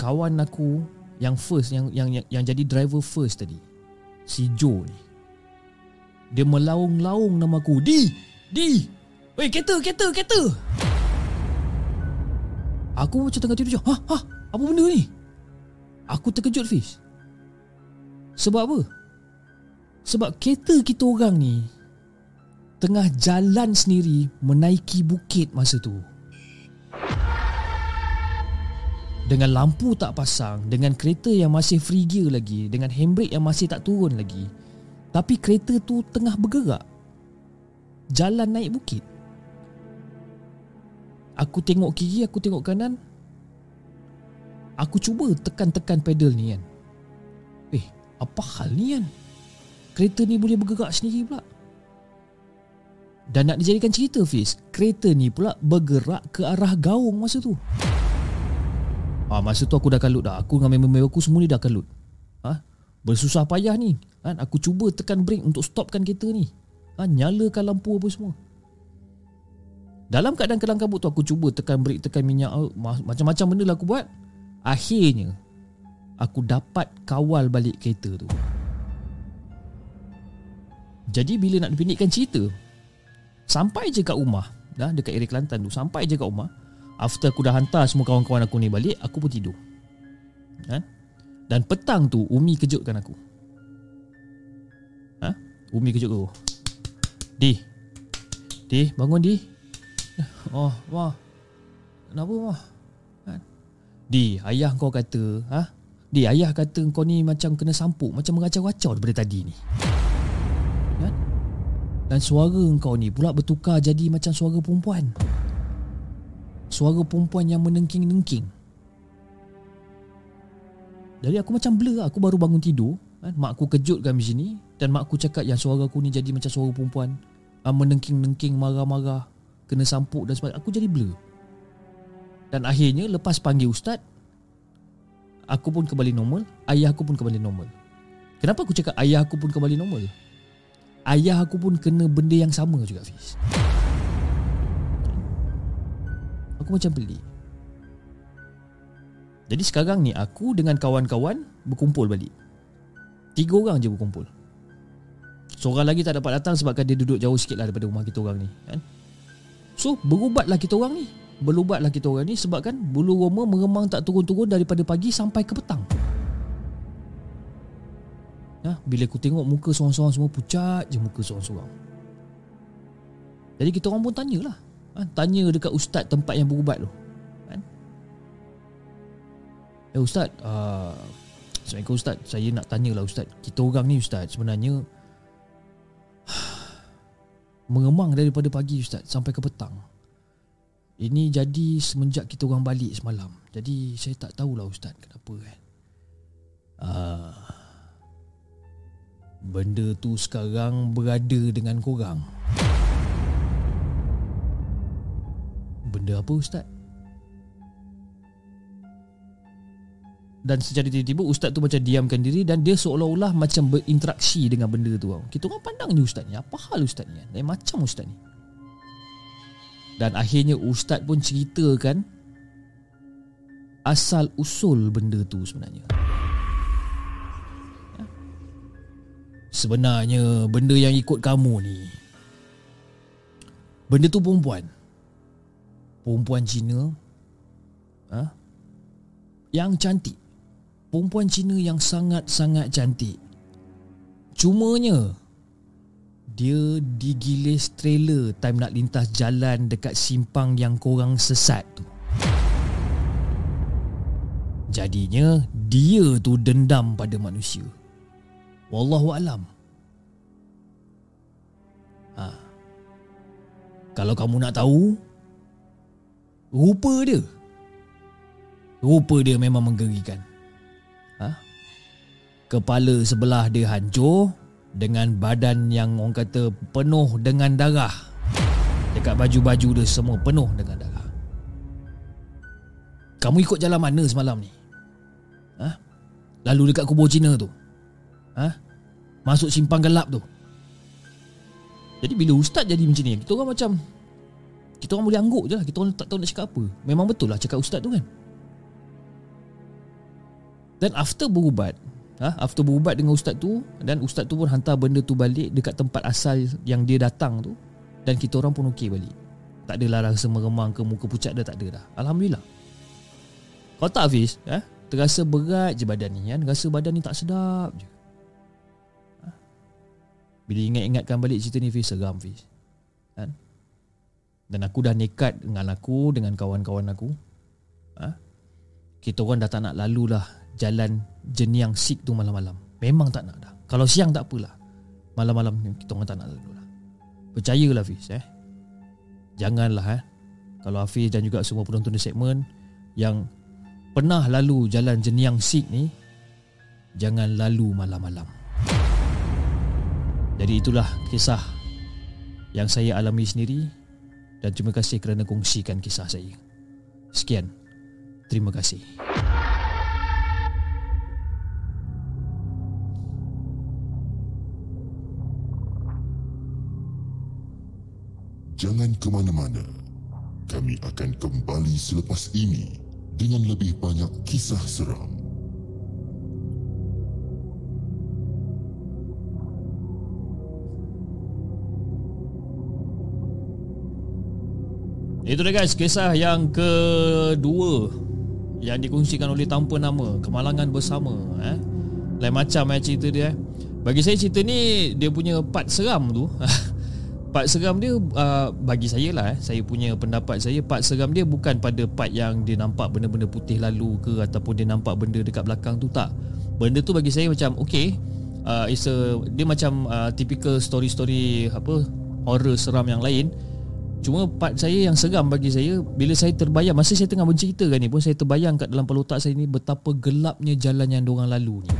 Kawan aku yang first yang yang yang, yang jadi driver first tadi si Joe ni dia melaung-laung nama aku di! Di! Weh kereta kereta kereta! Aku macam tengah tidur je ha ha apa benda ni? Aku terkejut Fiz. Sebab apa sebab kereta kita orang ni Tengah jalan sendiri Menaiki bukit masa tu. Dengan lampu tak pasang Dengan kereta yang masih free gear lagi Dengan handbrake yang masih tak turun lagi Tapi kereta tu tengah bergerak Jalan naik bukit. Aku tengok kiri, aku tengok kanan. Aku cuba tekan-tekan pedal ni kan. Eh, apa hal ni kan? Kereta ni boleh bergerak sendiri pula. Dan nak dijadikan cerita Fiz Kereta ni pula bergerak ke arah gaung masa tu. Ah, Masa tu aku dah kalut dah. Aku dengan member-member aku semua ni dah kalut. Ha? Bersusah payah ni. Ha? Aku cuba tekan brake untuk stopkan kereta ni. Ha? Nyalakan lampu apa semua. Dalam keadaan kelang kabut tu aku cuba tekan brake, tekan minyak Macam-macam benda lah aku buat. Akhirnya Aku dapat kawal balik kereta tu jadi bila nak dipendekkan cerita Sampai je kat rumah dah Dekat area Kelantan tu Sampai je kat rumah After aku dah hantar semua kawan-kawan aku ni balik Aku pun tidur ha? Dan petang tu Umi kejutkan aku ha? Umi kejut aku Di Di bangun Di Oh wah Kenapa wah ha? Di ayah kau kata ha? Di ayah kata kau ni macam kena sampuk Macam mengacau-acau daripada tadi ni dan suara engkau ni pula bertukar jadi macam suara perempuan Suara perempuan yang menengking-nengking Jadi aku macam blur lah. Aku baru bangun tidur kan? Mak aku kejutkan di sini Dan mak aku cakap yang suara aku ni jadi macam suara perempuan Menengking-nengking, marah-marah Kena sampuk dan sebagainya Aku jadi blur Dan akhirnya lepas panggil ustaz Aku pun kembali normal Ayah aku pun kembali normal Kenapa aku cakap ayah aku pun kembali normal? Ayah aku pun kena benda yang sama juga Fiz. Aku macam pelik. Jadi sekarang ni aku dengan kawan-kawan berkumpul balik. Tiga orang je berkumpul. Seorang lagi tak dapat datang sebabkan dia duduk jauh sikit lah daripada rumah kita orang ni kan? So berubatlah kita orang ni. Berubatlah kita orang ni sebab kan bulu roma meremang tak turun-turun daripada pagi sampai ke petang Ya, bila aku tengok muka seorang-seorang semua pucat je muka seorang-seorang. Jadi kita orang pun tanyalah. Ha, tanya dekat ustaz tempat yang berubat tu. Kan? Eh ustaz, uh, Assalamualaikum ustaz. Saya nak tanyalah ustaz. Kita orang ni ustaz sebenarnya mengemang daripada pagi ustaz sampai ke petang. Ini jadi semenjak kita orang balik semalam. Jadi saya tak tahulah ustaz kenapa kan. Uh, benda tu sekarang berada dengan korang. Benda apa ustaz? Dan secara tiba-tiba ustaz tu macam diamkan diri dan dia seolah-olah macam berinteraksi dengan benda tu. Kita orang pandang ni ustaz ni. Apa hal ustaz ni? Lain macam ustaz ni. Dan akhirnya ustaz pun ceritakan asal usul benda tu sebenarnya. Sebenarnya benda yang ikut kamu ni Benda tu perempuan. Perempuan Cina ha? Yang cantik. Perempuan Cina yang sangat-sangat cantik. Cumanya Dia digilis trailer Time nak lintas jalan Dekat simpang yang korang sesat tu. Jadinya Dia tu dendam pada manusia Wallahualam ha. Kalau kamu nak tahu Rupa dia Rupa dia memang menggerikan ha? Kepala sebelah dia hancur Dengan badan yang orang kata penuh dengan darah Dekat baju-baju dia semua penuh dengan darah Kamu ikut jalan mana semalam ni? Ha? Lalu dekat kubur Cina tu ha? Masuk simpang gelap tu. Jadi bila ustaz jadi macam ni Kita orang macam kita orang boleh angguk je lah. Kita orang tak tahu nak cakap apa. Memang betul lah cakap ustaz tu kan. Dan after berubat ha, After berubat dengan ustaz tu Dan ustaz tu pun hantar benda tu balik Dekat tempat asal yang dia datang tu Dan kita orang pun okey balik. Tak adalah rasa meremang ke muka pucat dah tak ada dah. Alhamdulillah. Kalau tak Hafiz ha, Terasa berat je badan ni kan? Rasa badan ni tak sedap je? Bila ingat-ingatkan balik cerita ni Fiz Seram Fiz. Kan? Dan aku dah nekat dengan aku Dengan kawan-kawan aku. Ha? Kita orang dah tak nak lalu lah Jalan jeniang sik tu malam-malam. Memang tak nak dah. Kalau siang tak apalah. Malam-malam ni kita orang tak nak lalu lah Percayalah Hafiz eh. Janganlah eh. Kalau Hafiz dan juga semua penonton di segmen Yang pernah lalu jalan jeniang sik ni Jangan lalu malam-malam Jadi itulah kisah Yang saya alami sendiri dan terima kasih kerana kongsikan kisah saya. Sekian. Terima kasih. Jangan ke mana-mana. Kami akan kembali selepas ini dengan lebih banyak kisah seram. Itu dia guys, kisah yang kedua yang dikongsikan oleh tanpa nama, kemalangan bersama eh. Lain macam eh cerita dia. Eh. Bagi saya cerita ni dia punya part seram tu. part seram dia uh, bagi saya lah eh, saya punya pendapat saya part seram dia bukan pada part yang dia nampak benda-benda putih lalu ke ataupun dia nampak benda dekat belakang tu tak. Benda tu bagi saya macam okay uh, it's a, dia macam uh, typical story-story apa horror seram yang lain Cuma part saya yang seram bagi saya Bila saya terbayang Masa saya tengah menceritakan ni pun Saya terbayang kat dalam kepala otak saya ni Betapa gelapnya jalan yang diorang lalu ni.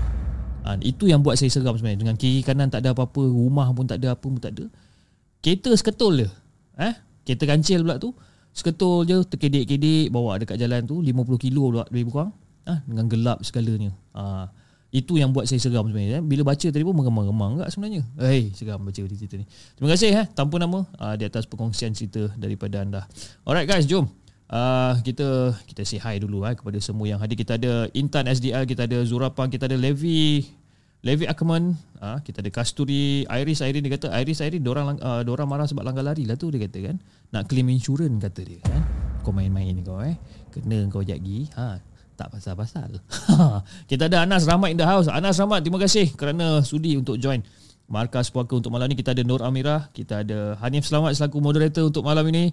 Ha, Itu yang buat saya seram sebenarnya. Dengan kiri kanan tak ada apa-apa Rumah pun tak ada apa pun tak ada. Kereta seketul je. Eh? Kereta kancil pula tu. Seketul je Terkedik-kedik Bawa dekat jalan tu 50 kilo pula Lebih kurang ha? Dengan gelap segalanya. Ha. Itu yang buat saya seram sebenarnya. Eh. Bila baca tadi pun mengemang-gemang tak sebenarnya. Hei seram baca cerita ni. Terima kasih eh. Tanpa nama uh, Di atas perkongsian cerita daripada anda. Alright guys jom. Uh, Kita kita say hi dulu eh, Kepada semua yang hadir. Kita ada Intan SDL Kita ada Zurapang Kita ada Levi Levi Akman uh, Kita ada Kasturi Iris Iris dia kata Iris Iris Diorang, uh, diorang marah sebab langgar lari. Lah tu Dia kata kan. Nak claim insurans kata dia kan. Kau main-main ni kau eh. Kena kau jagi ha, tak pasal-pasal. kita ada Anas Rahmat in the house. Anas Rahmat, terima kasih kerana sudi untuk join Markas Puaka untuk malam ini. Kita ada Nur Amirah, kita ada Hanif Selamat selaku moderator untuk malam ini.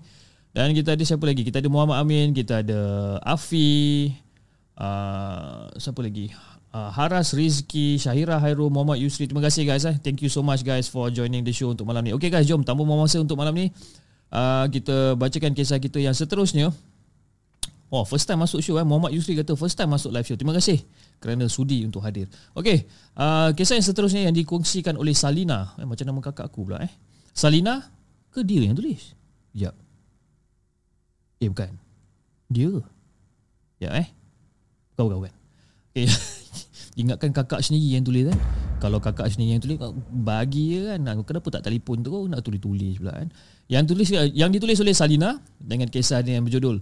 Dan kita ada siapa lagi? Kita ada Muhammad Amin, kita ada Afi, uh, siapa lagi? Uh, Haras Rizki, Syahira Hairul, Muhammad Yusri. Terima kasih guys. Eh. Thank you so much guys for joining the show untuk malam ni. Okay guys, jom tanpa masa untuk malam ni. Uh, kita bacakan kisah kita yang seterusnya. Oh, first time masuk show eh. Muhammad Yusri kata first time masuk live show. Terima kasih kerana sudi untuk hadir. Okey, uh, kisah yang seterusnya yang dikongsikan oleh Salina. Eh, macam nama kakak aku pula eh. Salina ke dia yang tulis? Ya. Eh, bukan. Dia. Ya eh. Bukan, bukan, bukan. Okay. Ingatkan kakak sendiri yang tulis kan. Kalau kakak sendiri yang tulis, bagi je kan. Kenapa tak telefon tu nak tulis-tulis pula kan. Yang tulis yang ditulis oleh Salina dengan kisah dia yang berjudul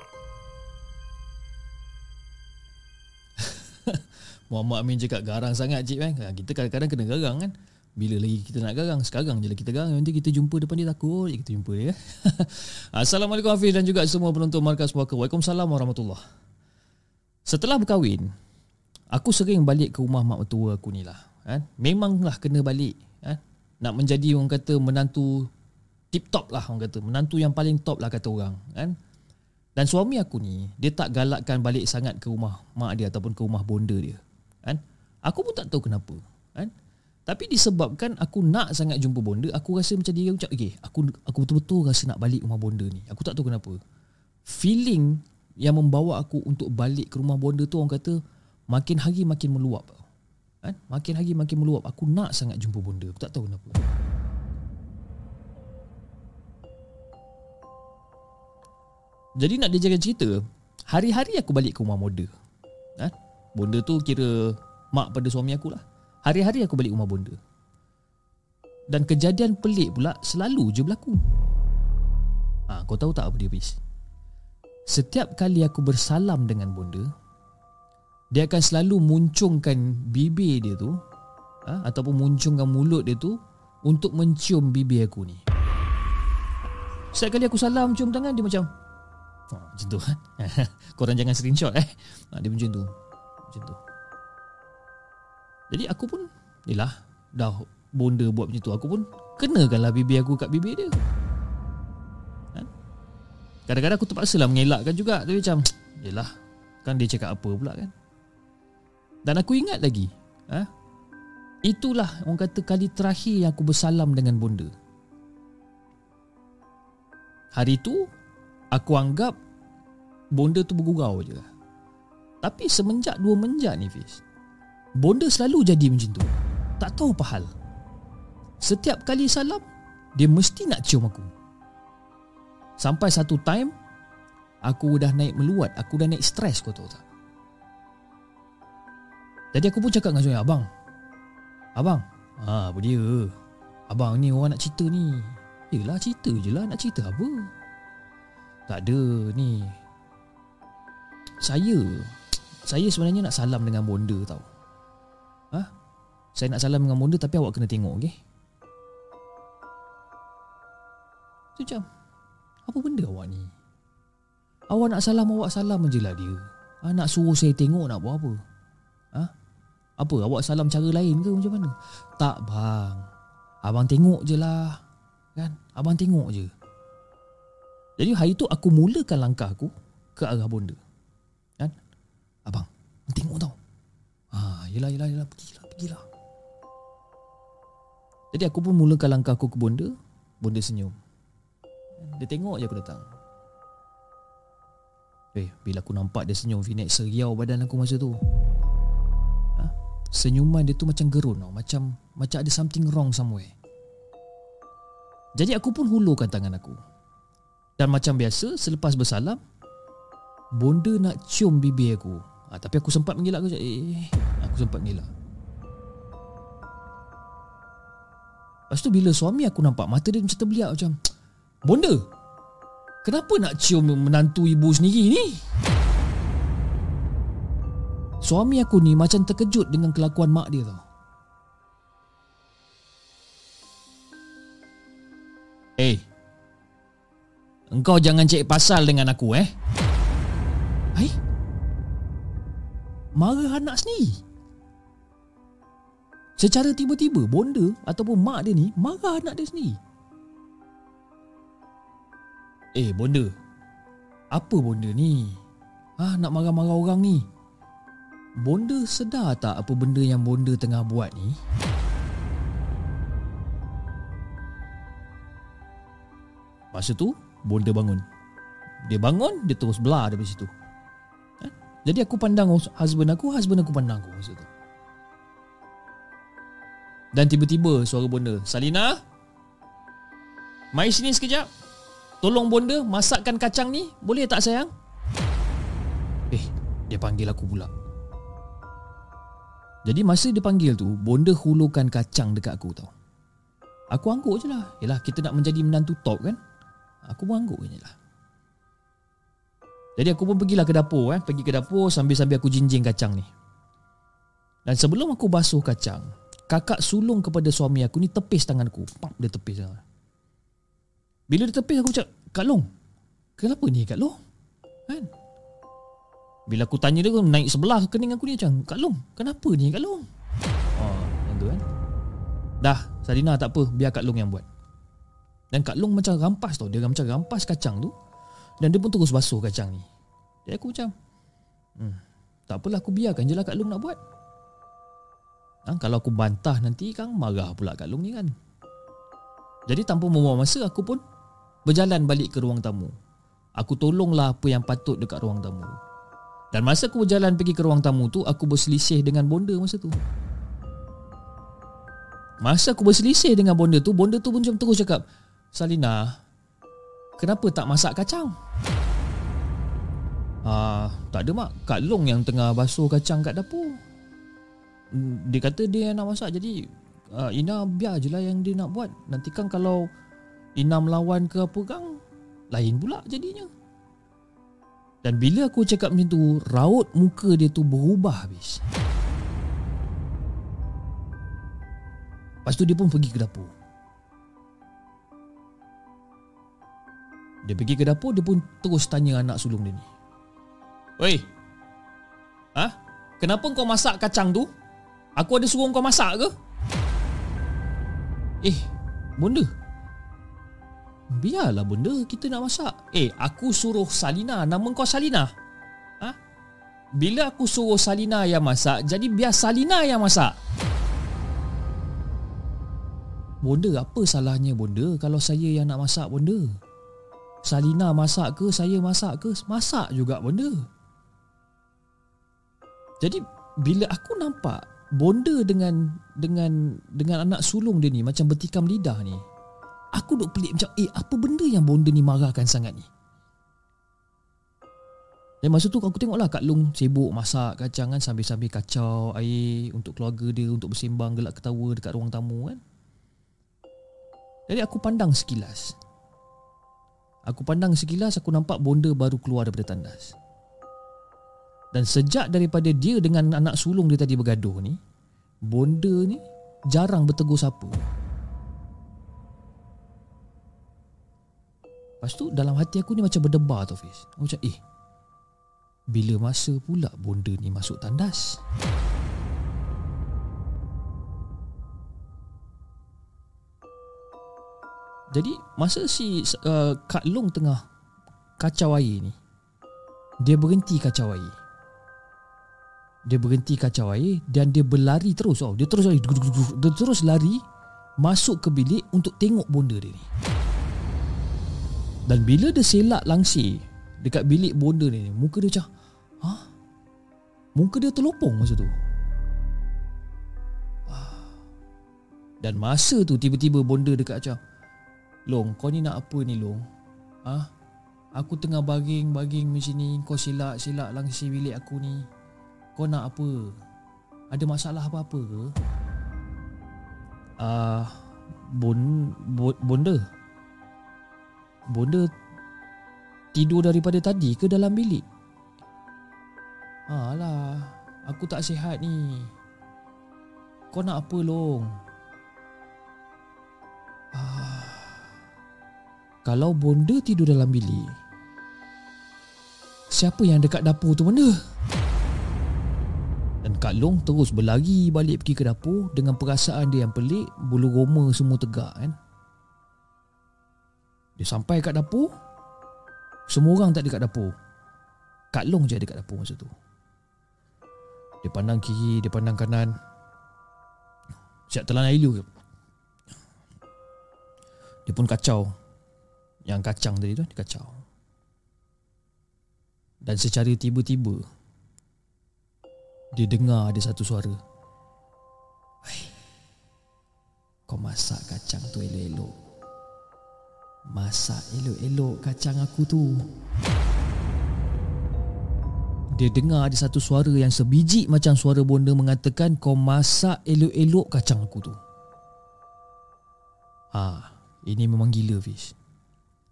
Muhammad Amin cakap garang sangat cik kan. Kita kadang-kadang kena garang kan. Bila lagi kita nak garang Sekarang je lah kita garang Nanti kita jumpa depan dia takut Kita jumpa dia Assalamualaikum Hafiz Dan juga semua penonton Markas Puaka Waalaikumsalam warahmatullahi Setelah berkahwin Aku sering balik ke rumah mak mertua aku ni lah kan? Memanglah kena balik kan? Nak menjadi orang kata menantu Tip top lah orang kata Menantu yang paling top lah kata orang kan? Dan suami aku ni Dia tak galakkan balik sangat ke rumah mak dia Ataupun ke rumah bonda dia kan? Aku pun tak tahu kenapa kan? Tapi disebabkan aku nak sangat jumpa bonda aku rasa macam dia macam okey aku aku betul-betul rasa nak balik rumah bonda ni. Aku tak tahu kenapa. Feeling yang membawa aku untuk balik ke rumah bonda tu orang kata makin hari makin meluap kan? Makin hari makin meluap aku nak sangat jumpa bonda. Aku tak tahu kenapa. Jadi nak dia jaga cerita hari-hari aku balik ke rumah bonda kan Bonda tu kira mak pada suami aku lah. Hari-hari aku balik rumah bonda. Dan kejadian pelik pula selalu je berlaku. Ha, kau tahu tak apa dia bis? Setiap kali aku bersalam dengan bonda, dia akan selalu muncungkan bibir dia tu ha, ataupun muncungkan mulut dia tu untuk mencium bibir aku ni. Setiap kali aku salam cium tangan dia macam oh, macam tu. Korang jangan screenshot eh. Ha, dia macam tu macam tu. Jadi aku pun Yelah Dah bonda buat macam tu Aku pun Kenakanlah bibir aku kat bibir dia. Kan? Kadang-kadang aku terpaksa lah mengelakkan juga Tapi macam Yelah Kan dia cakap apa pula kan. Dan aku ingat lagi ha? Itulah orang kata kali terakhir yang aku bersalam dengan bonda. Hari tu Aku anggap Bonda tu bergurau je. lah tapi semenjak dua menjak ni Fiz Bonda selalu jadi macam tu. Tak tahu apa hal. Setiap kali salam Dia mesti nak cium aku. Sampai satu time Aku dah naik meluat Aku dah naik stres kau tahu tak? Jadi aku pun cakap dengan suami Abang Abang ha, Apa dia? Abang ni orang nak cerita ni. Yelah cerita je lah Nak cerita apa? Tak ada ni. Saya saya sebenarnya nak salam dengan bonda tau. Ha? Saya nak salam dengan bonda tapi awak kena tengok okey. Tu macam apa benda awak ni? Awak nak salam awak salam je lah dia. Ha, nak suruh saya tengok nak buat apa? Ha? Apa awak salam cara lain ke macam mana? Tak bang. Abang tengok je lah. Kan? Abang tengok je. Jadi hari tu aku mulakan langkah aku ke arah bonda. Abang, tengok tau. Ah, yelah, yelah, yelah, pergilah, pergilah. Jadi aku pun mulakan langkah aku ke bonda. Bonda senyum. Dia tengok je aku datang. Eh, bila aku nampak dia senyum, Finek seriau badan aku masa tu. Ha? Senyuman dia tu macam gerun tau. Macam, macam ada something wrong somewhere. Jadi aku pun hulurkan tangan aku. Dan macam biasa, selepas bersalam, Bonda nak cium bibir aku ha, Tapi aku sempat mengelak aku cakap, eh, Aku sempat mengelak Lepas tu bila suami aku nampak Mata dia macam terbeliak macam Bonda Kenapa nak cium menantu ibu sendiri ni? Suami aku ni macam terkejut dengan kelakuan mak dia tau Eh hey, Engkau jangan cek pasal dengan aku eh Hai? Marah anak sendiri. Secara tiba-tiba bonda ataupun mak dia ni marah anak dia sendiri. Eh bonda, apa bonda ni? Ah nak marah-marah orang ni. Bonda sedar tak apa benda yang bonda tengah buat ni? Masa tu bonda bangun. Dia bangun, dia terus belah dari situ. Jadi aku pandang husband aku, husband aku pandang aku masa tu. Dan tiba-tiba suara bonda, Salina, mai sini sekejap. Tolong bonda masakkan kacang ni, boleh tak sayang? Eh, dia panggil aku pula. Jadi masa dia panggil tu, bonda hulurkan kacang dekat aku tau. Aku angguk je lah. Yelah, kita nak menjadi menantu top kan? Aku pun angguk je lah. Jadi aku pun pergilah ke dapur eh. Pergi ke dapur sambil-sambil aku jinjing kacang ni. Dan sebelum aku basuh kacang, kakak sulung kepada suami aku ni tepis tanganku. Pap, dia tepis. Bila dia tepis aku cakap, Kak Long, kenapa ni Kak Long? Kan? Bila aku tanya dia, naik sebelah kening aku ni macam, Kak Long, kenapa ni Kak Long? Oh, yang tu kan. Dah, Sarina tak apa, biar Kak Long yang buat. Dan Kak Long macam rampas tau, dia macam rampas kacang tu. Dan dia pun terus basuh kacang ni. Jadi aku macam hmm, Tak apalah aku biarkan je lah Kak Long nak buat. Ha, Kalau aku bantah nanti Kang marah pula Kak Long ni kan. Jadi tanpa membuang masa aku pun Berjalan balik ke ruang tamu. Aku tolonglah apa yang patut dekat ruang tamu. Dan masa aku berjalan pergi ke ruang tamu tu Aku berselisih dengan bonda masa tu. Masa aku berselisih dengan bonda tu Bonda tu pun macam terus cakap Salina Kenapa tak masak kacang? Ah, tak ada mak. Kak Long yang tengah basuh kacang kat dapur. Hmm, dia kata dia yang nak masak jadi uh, Ina biar je lah yang dia nak buat. Nanti kan kalau Ina melawan ke apa kan lain pula jadinya. Dan bila aku cakap macam tu, raut muka dia tu berubah habis. Lepas tu dia pun pergi ke dapur. Dia pergi ke dapur Dia pun terus tanya anak sulung dia ni Oi Ha? Kenapa kau masak kacang tu? Aku ada suruh kau masak ke? Eh Bunda Biarlah bunda kita nak masak Eh aku suruh Salina Nama kau Salina Ha? Bila aku suruh Salina yang masak Jadi biar Salina yang masak Bonda apa salahnya bonda Kalau saya yang nak masak bonda Salina masak ke saya masak ke masak juga benda jadi bila aku nampak bonda dengan dengan dengan anak sulung dia ni macam bertikam lidah ni aku duk pelik macam eh apa benda yang bonda ni marahkan sangat ni dan masa tu aku tengoklah Kak Long sibuk masak kacang kan sambil-sambil kacau air untuk keluarga dia untuk bersembang gelak ketawa dekat ruang tamu kan. Jadi aku pandang sekilas. Aku pandang sekilas aku nampak bonda baru keluar daripada tandas. Dan sejak daripada dia dengan anak sulung dia tadi bergaduh ni, bonda ni jarang bertegur siapa. Lepas tu dalam hati aku ni macam berdebar tau Fiz. Aku macam eh, bila masa pula bonda ni masuk tandas? Jadi masa si uh, Kak Long tengah kacau air ni Dia berhenti kacau air. Dia berhenti kacau air Dan dia berlari terus. Oh. Dia terus lari. Dia terus lari Masuk ke bilik untuk tengok bonda dia ni. Dan bila dia selak langsir Dekat bilik bonda ni Muka dia macam Ha? Muka dia terlopong masa tu. Dan masa tu tiba-tiba bonda dekat macam Long, kau ni nak apa ni Long? Ha? Aku tengah baging-baging macam ni Kau silap-silap langsir bilik aku ni Kau nak apa? Ada masalah apa-apa ke? Ah, uh, bon, bon, bonda Bonda Tidur daripada tadi ke dalam bilik? Alah Aku tak sihat ni Kau nak apa Long? Ah kalau bonda tidur dalam bilik Siapa yang dekat dapur tu mana? Kak Long terus berlari balik pergi ke dapur dengan perasaan dia yang pelik, bulu roma semua tegak kan. Dia sampai kat dapur, semua orang tak ada kat dapur. Kak Long je kat dapur masa tu. Dia pandang kiri, dia pandang kanan. Siap telan air liu ke? Dia pun kacau. Yang kacang tadi tu, kacau. Dan secara tiba-tiba, dia dengar ada satu suara. Hai. Kau masak kacang tu elok-elok. Masak elok-elok kacang aku tu. Dia dengar ada satu suara yang sebiji macam suara bonda mengatakan kau masak elok-elok kacang aku tu. Ah, ini memang gila Fish.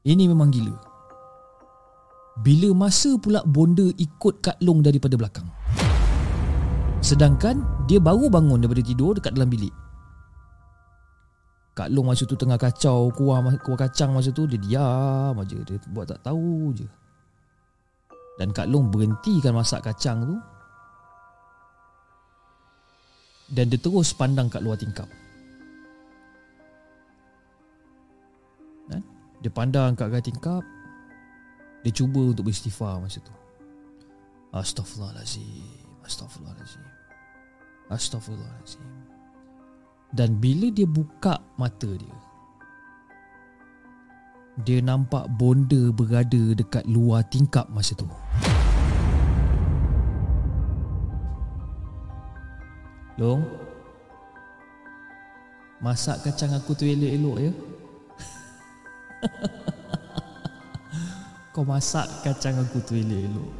Ini memang gila. Bila masa pula bonda ikut Kak Long daripada belakang. Sedangkan dia baru bangun daripada tidur dekat dalam bilik. Kak Long masa tu tengah kacau kuah, kuah kacang masa tu dia diam aja dia buat tak tahu je. Dan Kak Long berhentikan masak kacang tu. Dan dia terus pandang kat luar tingkap. Dia pandang kat luar tingkap. Dia cuba untuk beristighfar masa tu. Astaghfirullahalazim. Astaghfirullahalazim. Astaghfirullahalazim. Dan bila dia buka mata dia, dia nampak bonda berada dekat luar tingkap masa tu. Long, masak kacang aku tu elok-elok ya. Kau masak kacang aku tu elok-elok.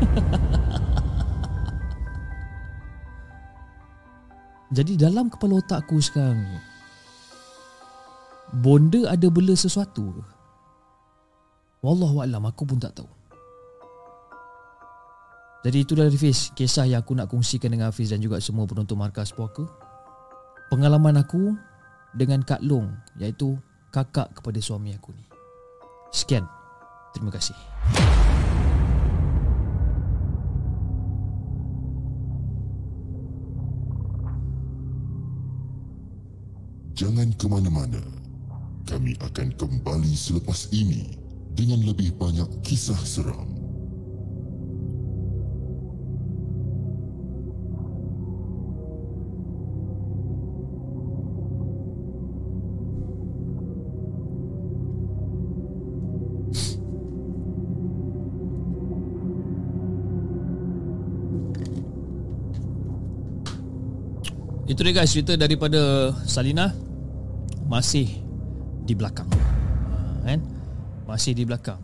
Jadi dalam kepala otak aku sekarang Bonda ada bela sesuatu ke? Wallahualam aku pun tak tahu Jadi itu dari Hafiz Kisah yang aku nak kongsikan dengan Hafiz Dan juga semua penonton markas puaka Pengalaman aku Dengan Kak Long Iaitu kakak kepada suami aku ni Sekian Terima kasih Jangan ke mana-mana. Kami akan kembali selepas ini dengan lebih banyak kisah seram. Itu dia guys cerita daripada Salina masih di belakang. Ha, kan? Masih di belakang.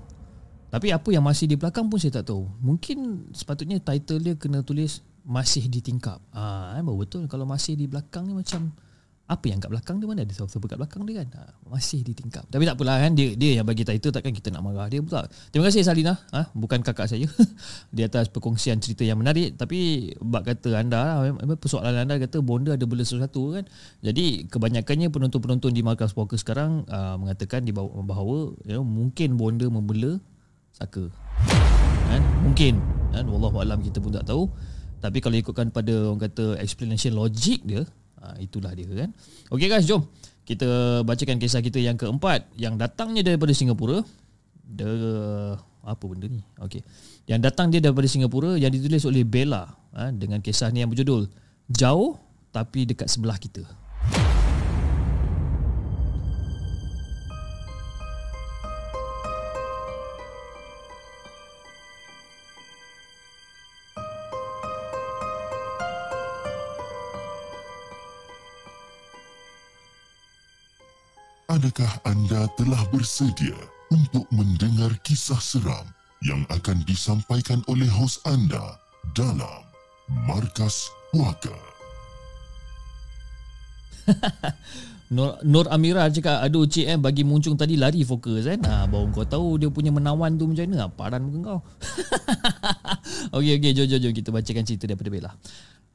Tapi apa yang masih di belakang pun saya tak tahu. Mungkin sepatutnya title dia kena tulis masih di tingkap. Ah ha, betul. Kalau masih di belakang ni macam apa yang kat belakang dia mana? Ada siapa kat belakang dia kan? Ha, masih ditingkap tapi tak apalah kan dia dia yang bagi title takkan kita nak marah dia pula. Terima kasih Salina. Ha, bukan kakak saya. Di atas perkongsian cerita yang menarik. Tapi bab kata anda persoalan anda kata bonda ada bela sesuatu kan? Jadi kebanyakannya penonton-penonton di Markas Poker sekarang uh, mengatakan di bahawa you know, mungkin bonda membela saka. Kan? Mungkin. Kan? Wallahualam kita pun tak tahu. Tapi kalau ikutkan pada orang kata explanation logik dia Ha, itulah dia kan. Okey guys, jom kita bacakan kisah kita yang keempat yang datangnya daripada Singapura. The apa benda ni? Okey. Yang datang dia daripada Singapura yang ditulis oleh Bella ha, dengan kisah ni yang berjudul Jauh tapi dekat sebelah kita. Adakah anda telah bersedia untuk mendengar kisah seram yang akan disampaikan oleh hos anda dalam Markas Puaka? Nur, Nur Amira cakap Aduh cik eh Bagi muncung tadi lari fokus kan ha, Baru kau tahu Dia punya menawan tu macam mana. Paran muka kau. Okey okey jom jom jom. Kita bacakan cerita daripada Bella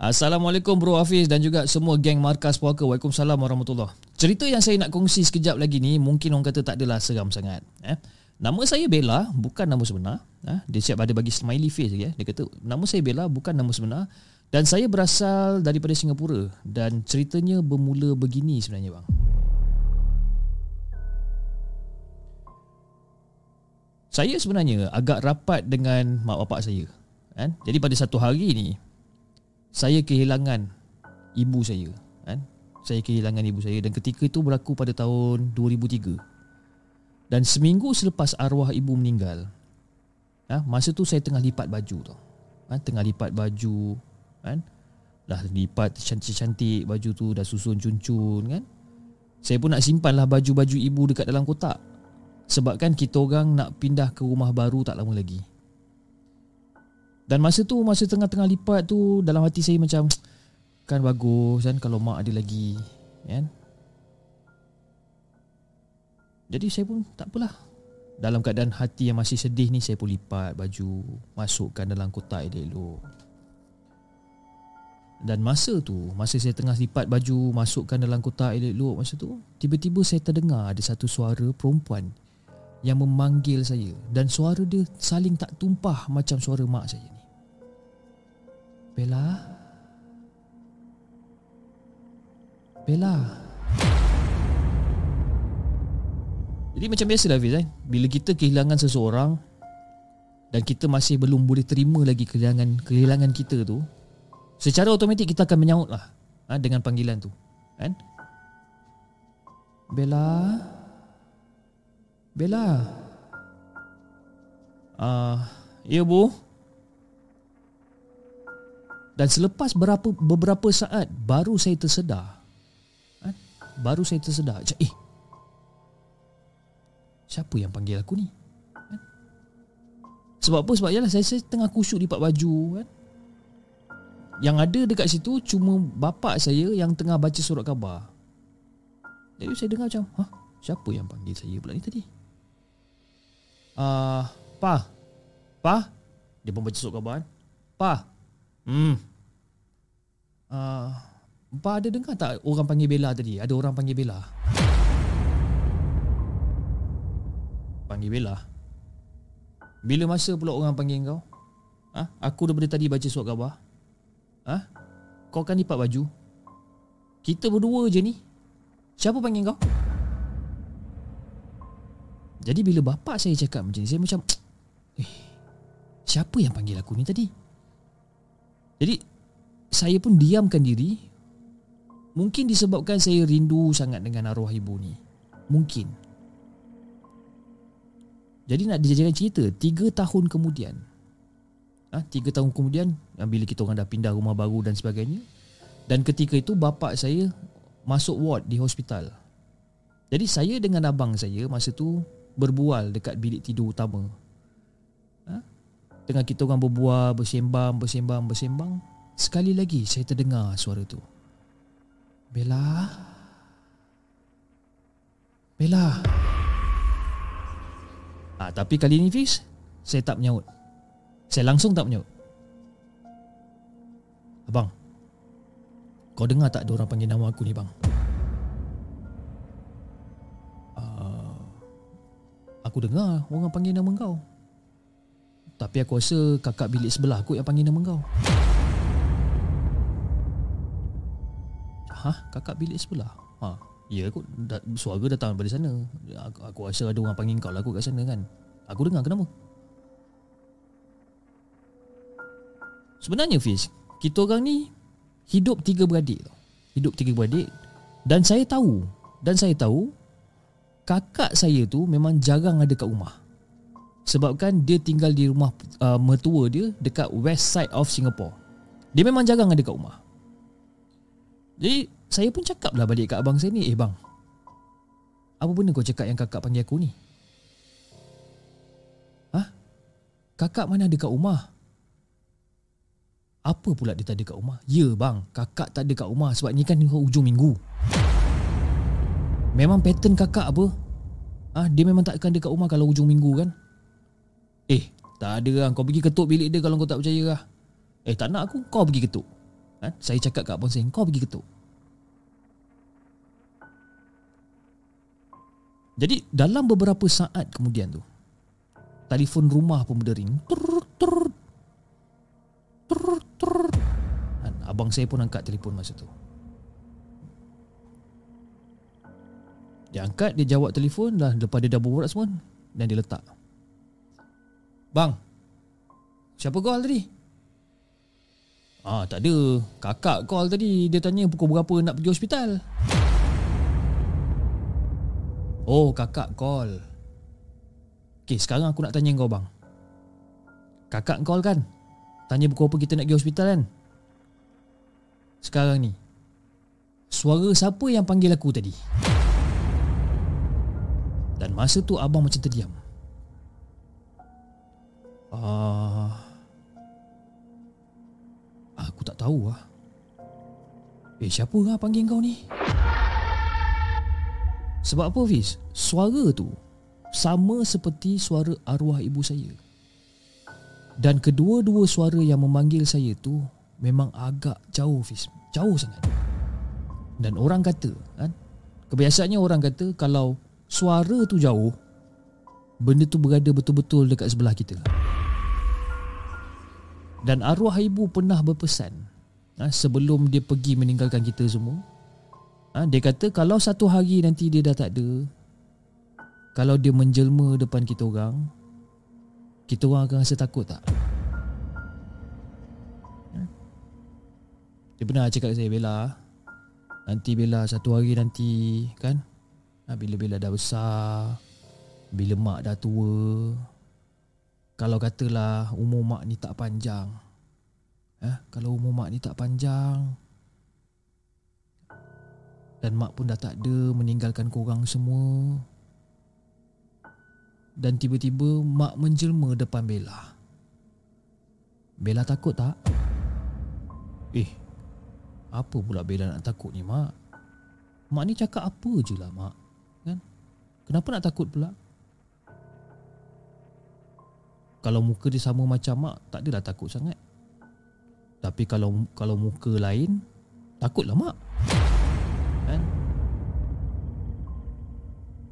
Assalamualaikum Bro Hafiz dan juga semua geng Markas Puaka. Waalaikumsalam warahmatullahi Cerita yang saya nak kongsi sekejap lagi ni mungkin orang kata tak adalah seram sangat. Eh? Nama saya Bella, bukan nama sebenar. Eh? Dia siap ada bagi smiley face lagi. Eh? Dia kata, nama saya Bella, bukan nama sebenar. Dan saya berasal daripada Singapura dan ceritanya bermula begini sebenarnya bang. Saya sebenarnya agak rapat dengan mak bapak saya. Kan? Jadi pada satu hari ni saya kehilangan ibu saya. Kan? Saya kehilangan ibu saya dan ketika itu berlaku pada tahun 2003. Dan seminggu selepas arwah ibu meninggal, ha, masa tu saya tengah lipat baju tu. Ha, tengah lipat baju kan dah lipat cantik-cantik baju tu dah susun cun-cun kan saya pun nak simpan lah baju-baju ibu dekat dalam kotak sebab kan kita orang nak pindah ke rumah baru tak lama lagi dan masa tu masa tengah-tengah lipat tu dalam hati saya macam kan bagus kan kalau mak ada lagi kan? Jadi saya pun tak apalah. Dalam keadaan hati yang masih sedih ni saya pun lipat baju masukkan dalam kotak elok-elok. Dan masa tu Masa saya tengah lipat baju Masukkan dalam kotak elok-elok Masa tu Tiba-tiba saya terdengar Ada satu suara perempuan Yang memanggil saya. Dan suara dia Saling tak tumpah Macam suara mak saya ni Bella? Bella? Jadi macam biasa lah Hafiz eh? Bila kita kehilangan seseorang Dan kita masih belum boleh terima lagi Kehilangan, kehilangan kita tu secara automatik kita akan menyahut lah ha, dengan panggilan tu kan? Bella? Bella? Uh, ya bu dan selepas berapa beberapa saat baru saya tersedar kan? baru saya tersedar eh siapa yang panggil aku ni kan? sebab apa sebab yalah saya, saya tengah kusyuk lipat baju kan yang ada dekat situ cuma bapa saya yang tengah baca surat khabar. Jadi saya dengar macam, "Hah, siapa yang panggil saya pula ni tadi?" Ah, uh, pa. Pa. Dia pun baca surat khabar. Kan? Pa. Hmm. Ah, uh, pa ada dengar tak orang panggil Bella tadi? Ada orang panggil Bella. Panggil Bella. Bila masa pula orang panggil kau? Ha? Aku daripada tadi baca surat khabar. Ha? Kau kan lipat baju Kita berdua je ni Siapa panggil kau? Jadi bila bapak saya cakap macam ni Saya macam eh, Siapa yang panggil aku ni tadi? Jadi Saya pun diamkan diri. Mungkin disebabkan saya rindu sangat dengan arwah ibu ni. Mungkin. Jadi nak dijadikan cerita Tiga tahun kemudian. Ha, Tiga tahun kemudian Bila kita orang dah pindah rumah baru dan sebagainya. Dan ketika itu bapa saya Masuk ward di hospital. Jadi saya dengan abang saya Masa tu berbual dekat bilik tidur utama? Tengah kita orang berbual Bersembang, bersembang, bersembang Sekali lagi saya terdengar suara tu. Bella? Bella? Ha, Tapi kali ni Fiz Saya tak menyaut. Saya langsung tak menyebut Abang Kau dengar tak ada orang panggil nama aku ni bang? Uh, Aku dengar orang panggil nama kau Tapi aku rasa kakak bilik sebelah aku yang panggil nama kau Hah? Kakak bilik sebelah? Ha, ya aku suara datang dari sana. Aku, aku rasa ada orang panggil kau lah aku kat sana kan. Aku dengar kenapa? Sebenarnya Fiz Kita orang ni Hidup tiga beradik Hidup tiga beradik Dan saya tahu Dan saya tahu Kakak saya tu memang jarang ada kat rumah Sebabkan dia tinggal di rumah uh, mertua dia Dekat west side of Singapore Dia memang jarang ada kat rumah Jadi saya pun cakap lah balik kat abang saya ni Eh bang Apa benda kau cakap yang kakak panggil aku ni Hah? Kakak mana ada kat rumah apa pula dia tak ada kat rumah? Ya bang, kakak tak ada kat rumah sebab ni kan hujung minggu. Memang pattern kakak apa? Ah, dia memang tak akan dekat rumah kalau hujung minggu kan? Eh, tak ada lah. Kau pergi ketuk bilik dia kalau kau tak percaya lah. Eh, tak nak aku, kau pergi ketuk. Ha? Saya cakap kat abang saya, kau pergi ketuk. Jadi, dalam beberapa saat kemudian tu, telefon rumah pun berdering. Turr, Abang saya pun angkat telefon masa tu Dia angkat Dia jawab telefon dah Lepas dia dah berbual semua Dan dia letak Bang Siapa call tadi? Ah tak ada. Kakak call tadi Dia tanya pukul berapa nak pergi hospital. Oh kakak call. Okay sekarang aku nak tanya kau bang. Kakak call kan? Tanya pukul apa kita nak pergi hospital kan? Sekarang ni Suara siapa yang panggil aku tadi? Dan masa tu abang macam terdiam Ah, Aku tak tahu lah Eh siapa lah panggil kau ni? Sebab apa Fiz? Suara tu Sama seperti suara arwah ibu saya Dan kedua-dua suara yang memanggil saya tu Memang agak jauh Fiz Jauh sangat Dan orang kata kan? Kebiasaannya orang kata Kalau suara tu jauh benda tu berada betul-betul dekat sebelah kita dan arwah ibu pernah berpesan ha, sebelum dia pergi meninggalkan kita semua ha, dia kata kalau satu hari nanti dia dah tak ada kalau dia menjelma depan kita orang kita orang akan rasa takut tak ha? dia pernah cakap saya Bella nanti Bella satu hari nanti kan ha, Bila-bila dah besar Bila mak dah tua Kalau katalah umur mak ni tak panjang eh, Kalau umur mak ni tak panjang Dan mak pun dah tak ada Meninggalkan korang semua Dan tiba-tiba mak menjelma depan Bella Bella takut tak? Eh, apa pula Bella nak takut ni mak? Mak ni cakap apa je lah mak kan? Kenapa nak takut pula Kalau muka dia sama macam mak Tak adalah takut sangat Tapi kalau kalau muka lain Takutlah mak kan?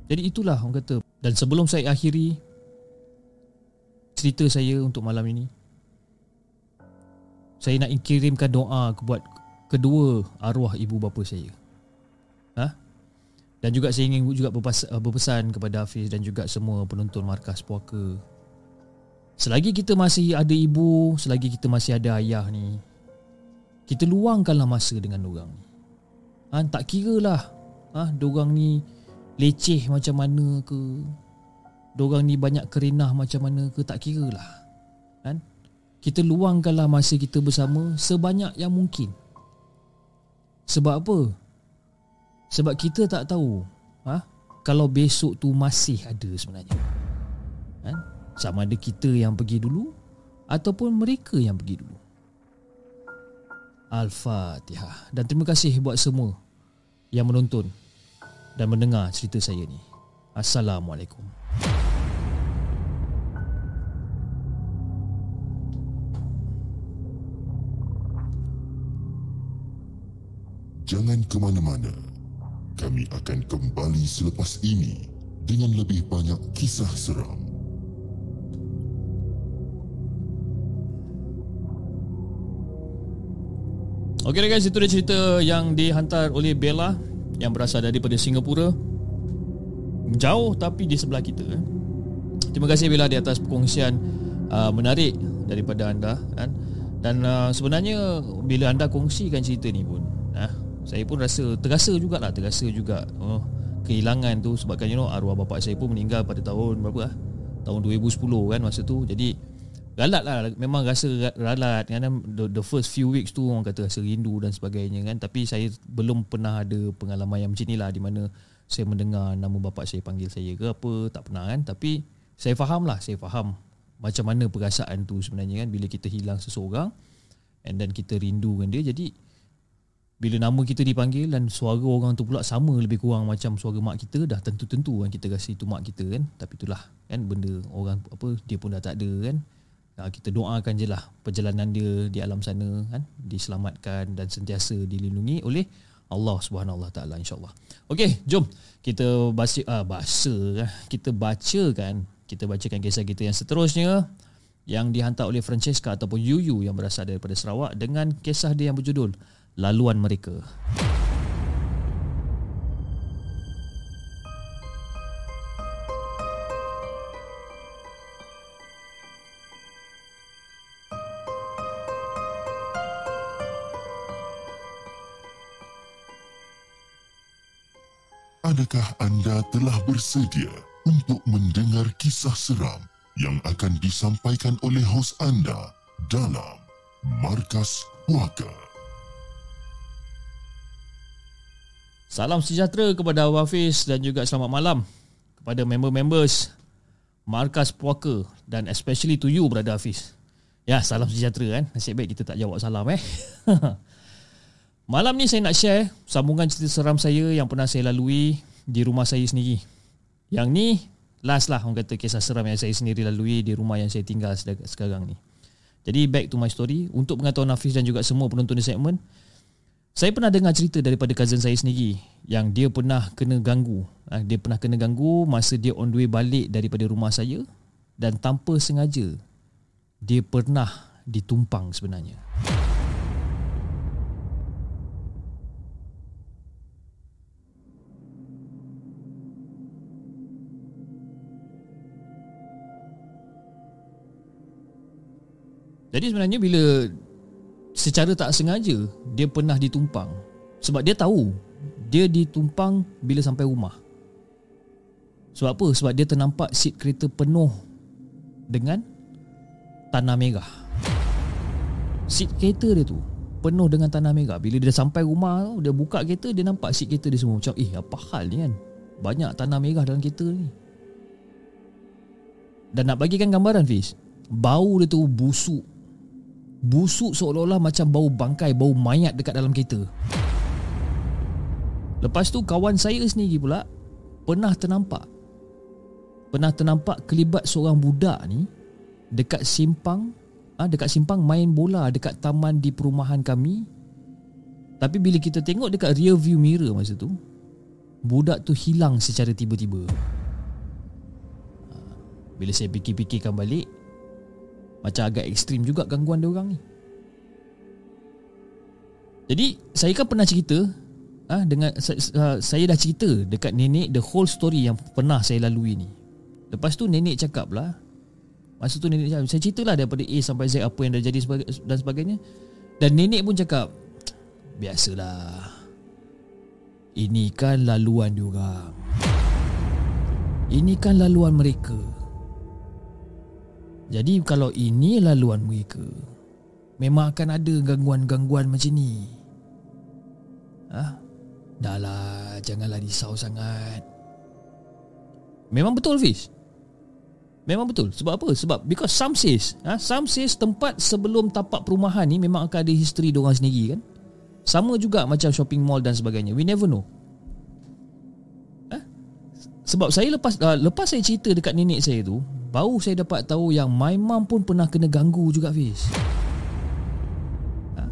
Jadi itulah orang kata Dan sebelum saya akhiri Cerita saya untuk malam ini Saya nak kirimkan doa Buat kedua arwah ibu bapa saya ha? Dan juga saya ingin juga berpesan kepada Hafiz dan juga semua penonton markas puaka. Selagi kita masih ada ibu, selagi kita masih ada ayah ni, kita luangkanlah masa dengan orang. Ha, tak kira lah ha, dorang ni leceh macam mana ke, dorang ni banyak kerenah macam mana ke, tak kira lah. Kan? Kita luangkanlah masa kita bersama sebanyak yang mungkin. Sebab apa? Sebab kita tak tahu ha? Kalau besok tu masih ada sebenarnya ha? Sama ada kita yang pergi dulu Ataupun mereka yang pergi dulu. Al-Fatihah. Dan terima kasih buat semua Yang menonton Dan mendengar cerita saya ni. Assalamualaikum. Jangan ke mana-mana. Kami akan kembali selepas ini dengan lebih banyak kisah seram. Okey guys, itu dia cerita yang dihantar oleh Bella yang berasal daripada Singapura. Jauh tapi di sebelah kita. Eh. Terima kasih Bella di atas perkongsian uh, menarik daripada anda kan. Dan uh, sebenarnya bila anda kongsikan cerita ni pun, saya pun rasa terasa jugalah terasa juga oh, kehilangan tu sebabkan you know arwah bapa saya pun meninggal pada tahun berapa lah tahun 2010 kan masa tu jadi ralat lah. Memang rasa ralat. Kan the, the first few weeks tu orang kata rasa rindu dan sebagainya kan. Tapi saya belum pernah ada pengalaman yang macam ni lah di mana saya mendengar nama bapa saya panggil saya ke apa tak pernah kan. Tapi saya faham lah saya faham macam mana perasaan tu sebenarnya kan. Bila kita hilang seseorang and then kita rindu dengan dia. Jadi bila nama kita dipanggil dan suara orang tu pula sama lebih kurang macam suara mak kita dah tentu-tentu kan kita rasa itu mak kita kan. Tapi itulah kan benda orang apa dia pun dah tak ada kan kita doakan je lah perjalanan dia di alam sana kan diselamatkan dan sentiasa dilindungi oleh Allah Subhanahu Taala insyaallah. Okey, jom kita baca ah, bahasa kan. Kita bacakan, kita bacakan kisah kita yang seterusnya yang dihantar oleh Francesca ataupun Yuyu yang berasal daripada Sarawak dengan kisah dia yang berjudul Laluan Mereka. Adakah anda telah bersedia untuk mendengar kisah seram yang akan disampaikan oleh hos anda dalam Markas Puaka? Salam sejahtera kepada Abang Hafiz dan juga selamat malam kepada member-members Markas Puaka dan especially to you Brother Hafiz. Ya, salam sejahtera kan. Nasib baik kita tak jawab salam eh. Malam ni saya nak share sambungan cerita seram saya yang pernah saya lalui di rumah saya sendiri. Yang ni last lah orang kata kisah seram yang saya sendiri lalui di rumah yang saya tinggal sekarang ni. Jadi back to my story. Untuk pengetahuan Hafiz dan juga semua penonton di segmen, saya pernah dengar cerita daripada cousin saya sendiri yang dia pernah kena ganggu. Ah, dia pernah kena ganggu masa dia on the way balik daripada rumah saya dan tanpa sengaja dia pernah ditumpang sebenarnya. Jadi sebenarnya bila secara tak sengaja dia pernah ditumpang sebab dia tahu dia ditumpang bila sampai rumah. Sebab apa? Sebab dia ternampak seat kereta penuh dengan tanah merah. Seat kereta dia tu penuh dengan tanah merah. Bila dia sampai rumah tu, dia buka kereta, dia nampak seat kereta dia semua. Macam, eh apa hal ni kan? Banyak tanah merah dalam kereta ni. Dan nak bagikan gambaran Fiz, bau dia tu busuk Busuk seolah-olah macam bau bangkai, bau mayat dekat dalam kereta. Lepas tu kawan saya sendiri pula pernah ternampak. Pernah ternampak kelibat seorang budak ni dekat simpang, ah dekat simpang main bola dekat taman di perumahan kami. Tapi bila kita tengok dekat rear view mirror masa tu, budak tu hilang secara tiba-tiba. Ah, bila saya fikir-fikirkan balik, macam agak ekstrim juga gangguan dia orang ni. Jadi saya kan pernah cerita ah ha, dengan saya, saya dah cerita dekat nenek the whole story yang pernah saya lalui ni. Lepas tu nenek cakap lah Masa tu nenek cakap Saya ceritalah daripada A sampai Z Apa yang dah jadi dan sebagainya Dan nenek pun cakap Biasalah Ini kan laluan diorang Ini kan laluan mereka jadi kalau ini laluan mereka Memang akan ada gangguan-gangguan macam ni. Ah, Dah lah Janganlah risau sangat. Memang betul Fish Memang betul. Sebab apa? Sebab because some says ha? Some says tempat sebelum tapak perumahan ni Memang akan ada history diorang sendiri kan? Sama juga macam shopping mall dan sebagainya. We never know. Ha? Sebab saya lepas uh, lepas saya cerita dekat nenek saya tu Baru saya dapat tahu yang my mom pun pernah kena ganggu juga Fiz. Ha?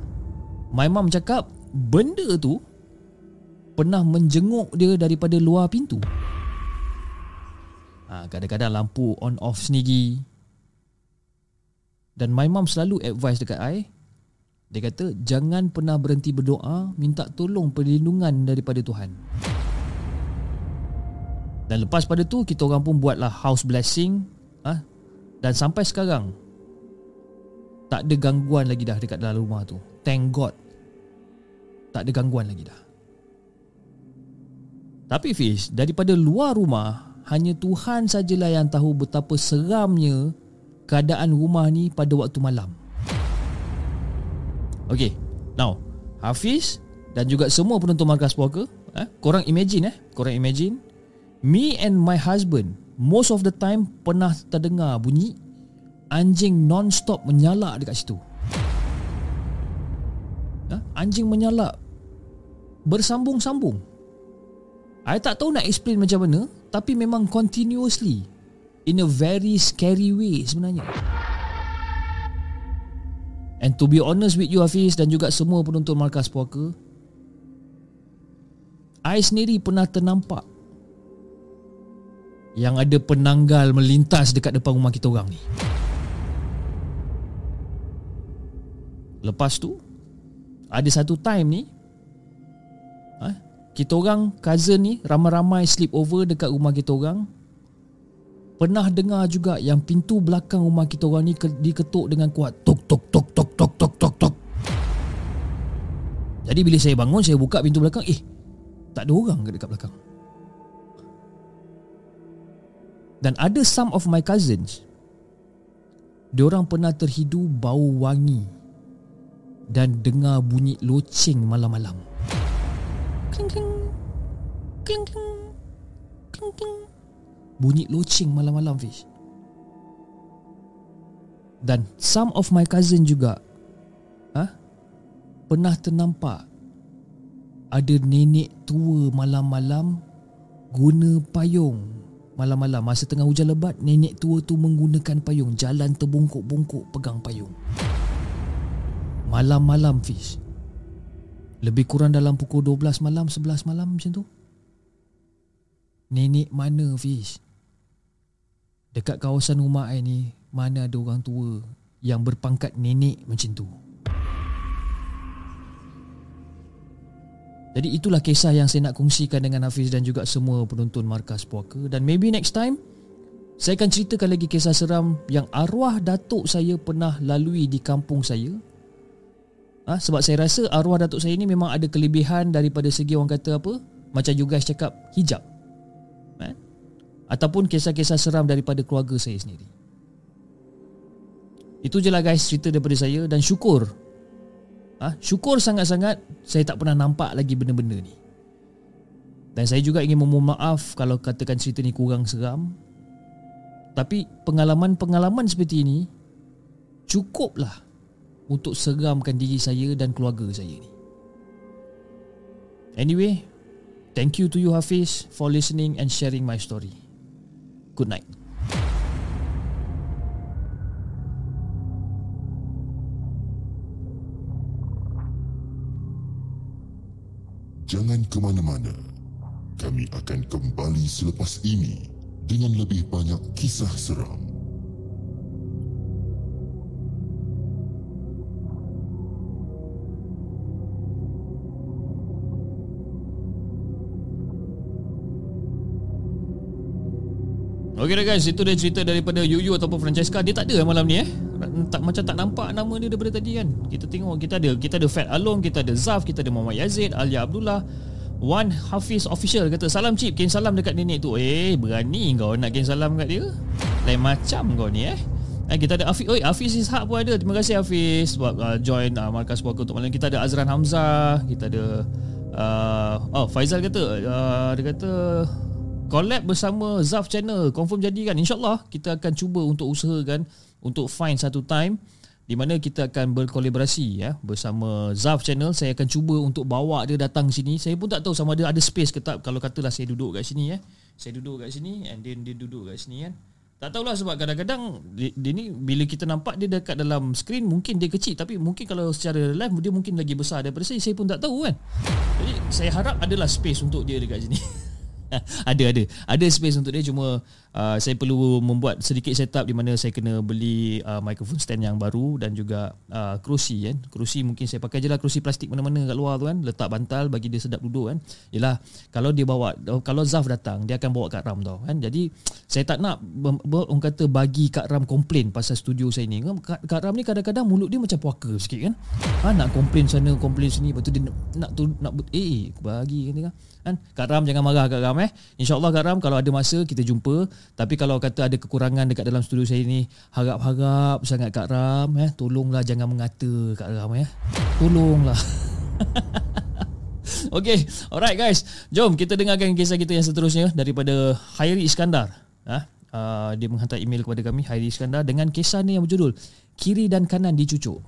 My mom cakap benda tu pernah menjenguk dia daripada luar pintu. Ha, Kadang-kadang lampu on off sendiri Dan my mom selalu advise dekat I. Dia kata jangan pernah berhenti berdoa Minta tolong perlindungan daripada Tuhan. Dan lepas pada tu kita orang pun buatlah house blessing. ha? Dan sampai sekarang Tak ada gangguan lagi dah dekat dalam rumah tu. Thank God Tak ada gangguan lagi dah. Tapi Fish Daripada luar rumah Hanya Tuhan sajalah yang tahu betapa seramnya Keadaan rumah ni pada waktu malam. Okay Now Hafiz Dan juga semua penonton Markas Puaka eh, Korang imagine eh Korang imagine Me and my husband most of the time pernah terdengar bunyi anjing non-stop menyalak dekat situ. Ha? Anjing menyalak bersambung-sambung. I tak tahu nak explain macam mana tapi memang continuously in a very scary way sebenarnya. And to be honest with you Hafiz dan juga semua penonton Markas Puaka I sendiri pernah ternampak yang ada penanggal melintas dekat depan rumah kita orang ni. Lepas tu Ada satu time ni ha, Kita orang cousin ni Ramai-ramai sleep over dekat rumah kita orang Pernah dengar juga yang pintu belakang rumah kita orang ni diketuk dengan kuat tok tok tok tok tok tok tok tok. Jadi bila saya bangun saya buka pintu belakang eh tak ada orang ke dekat belakang. Dan ada some of my cousins Diorang pernah terhidu bau wangi Dan dengar bunyi loceng malam-malam. Kling kling Kling kling Kling kling. Bunyi loceng malam-malam Fish. Dan some of my cousin juga ha, Pernah ternampak Ada nenek tua malam-malam Guna payung Malam-malam masa tengah hujan lebat Nenek tua tu menggunakan payung Jalan terbungkuk-bungkuk pegang payung. Malam-malam Fish. Lebih kurang dalam pukul 12 malam 11 malam macam tu. Nenek mana Fish? Dekat kawasan rumah saya ni Mana ada orang tua Yang berpangkat nenek macam tu Jadi itulah kisah yang saya nak kongsikan dengan Hafiz dan juga semua penonton Markas Puaka dan maybe next time saya akan ceritakan lagi kisah seram yang arwah datuk saya pernah lalui di kampung saya. Ha, sebab saya rasa arwah datuk saya ni memang ada kelebihan daripada segi orang kata apa? Macam you guys cakap hijab. Ha? Ataupun kisah-kisah seram daripada keluarga saya sendiri. Itu je lah guys cerita daripada saya dan syukur ha, Syukur sangat-sangat Saya tak pernah nampak lagi benda-benda ni. Dan saya juga ingin memohon maaf Kalau katakan cerita ni kurang seram. Tapi pengalaman-pengalaman seperti ini Cukuplah Untuk seramkan diri saya dan keluarga saya ni. Anyway Thank you to you Hafiz For listening and sharing my story. Good night Jangan ke mana-mana. Kami akan kembali selepas ini dengan lebih banyak kisah seram. Dah guys, itu dia cerita daripada Yuyu ataupun Francesca. Dia tak ada malam ni eh. Tak macam tak nampak nama dia daripada tadi kan. Kita tengok kita ada kita ada Fat Along, kita ada Zaf, kita ada Muhammad Yazid, Alia Abdullah. One Hafiz official kata salam cip, kirim salam dekat nenek tu. Eh, berani kau nak kirim salam kat dia? Lain macam kau ni eh. Eh, kita ada Hafiz, oi Hafiz Ishak pun ada. Terima kasih Hafiz sebab uh, join uh, markas puaka untuk malam. Kita ada Azran Hamzah, kita ada uh, oh Faizal kata uh, dia kata collab bersama Zaf channel. Confirm jadi kan? Insyaallah kita akan cuba untuk usahakan untuk find satu time di mana kita akan berkolaborasi ya bersama Zaf channel. Saya akan cuba untuk bawa dia datang sini. Saya pun tak tahu sama ada ada space ke tak. Kalau katalah saya duduk kat sini ya. Saya duduk kat sini and then dia duduk kat sini kan. Tak tahulah sebab kadang-kadang dia, dia ni bila kita nampak dia dekat dalam screen mungkin dia kecil. Tapi mungkin kalau secara live dia mungkin lagi besar daripada saya. Saya pun tak tahu kan. Jadi saya harap adalah space untuk dia dekat sini ada ada. Ada space untuk dia cuma uh, saya perlu membuat sedikit setup di mana saya kena beli uh, microphone stand yang baru dan juga uh, kerusi kan. Kerusi mungkin saya pakai je lah kerusi plastik mana-mana kat luar tu kan. Letak bantal bagi dia sedap duduk kan. Yalah kalau dia bawa kalau Zaf datang dia akan bawa Kak Ram tau kan. Jadi saya tak nak orang kata bagi Kak Ram komplain pasal studio saya ni. Kak, Ram ni kadang-kadang mulut dia macam puaka sikit kan. Ha, nak komplain sana komplain sini lepas tu dia nak, nak tu nak eh bagi kan kan. Kak Ram jangan marah Kak Ram eh. Insyaallah Kak Ram kalau ada masa kita jumpa tapi kalau kata ada kekurangan dekat dalam studio saya ni harap-harap sangat Kak Ram eh tolonglah jangan mengata Kak Ram eh tolonglah Okay, alright guys. Jom kita dengarkan kisah kita yang seterusnya daripada Hairi Iskandar. Ha? Uh, dia menghantar email kepada kami, Hairi Iskandar dengan kisah ni yang berjudul Kiri dan Kanan Dicucuk.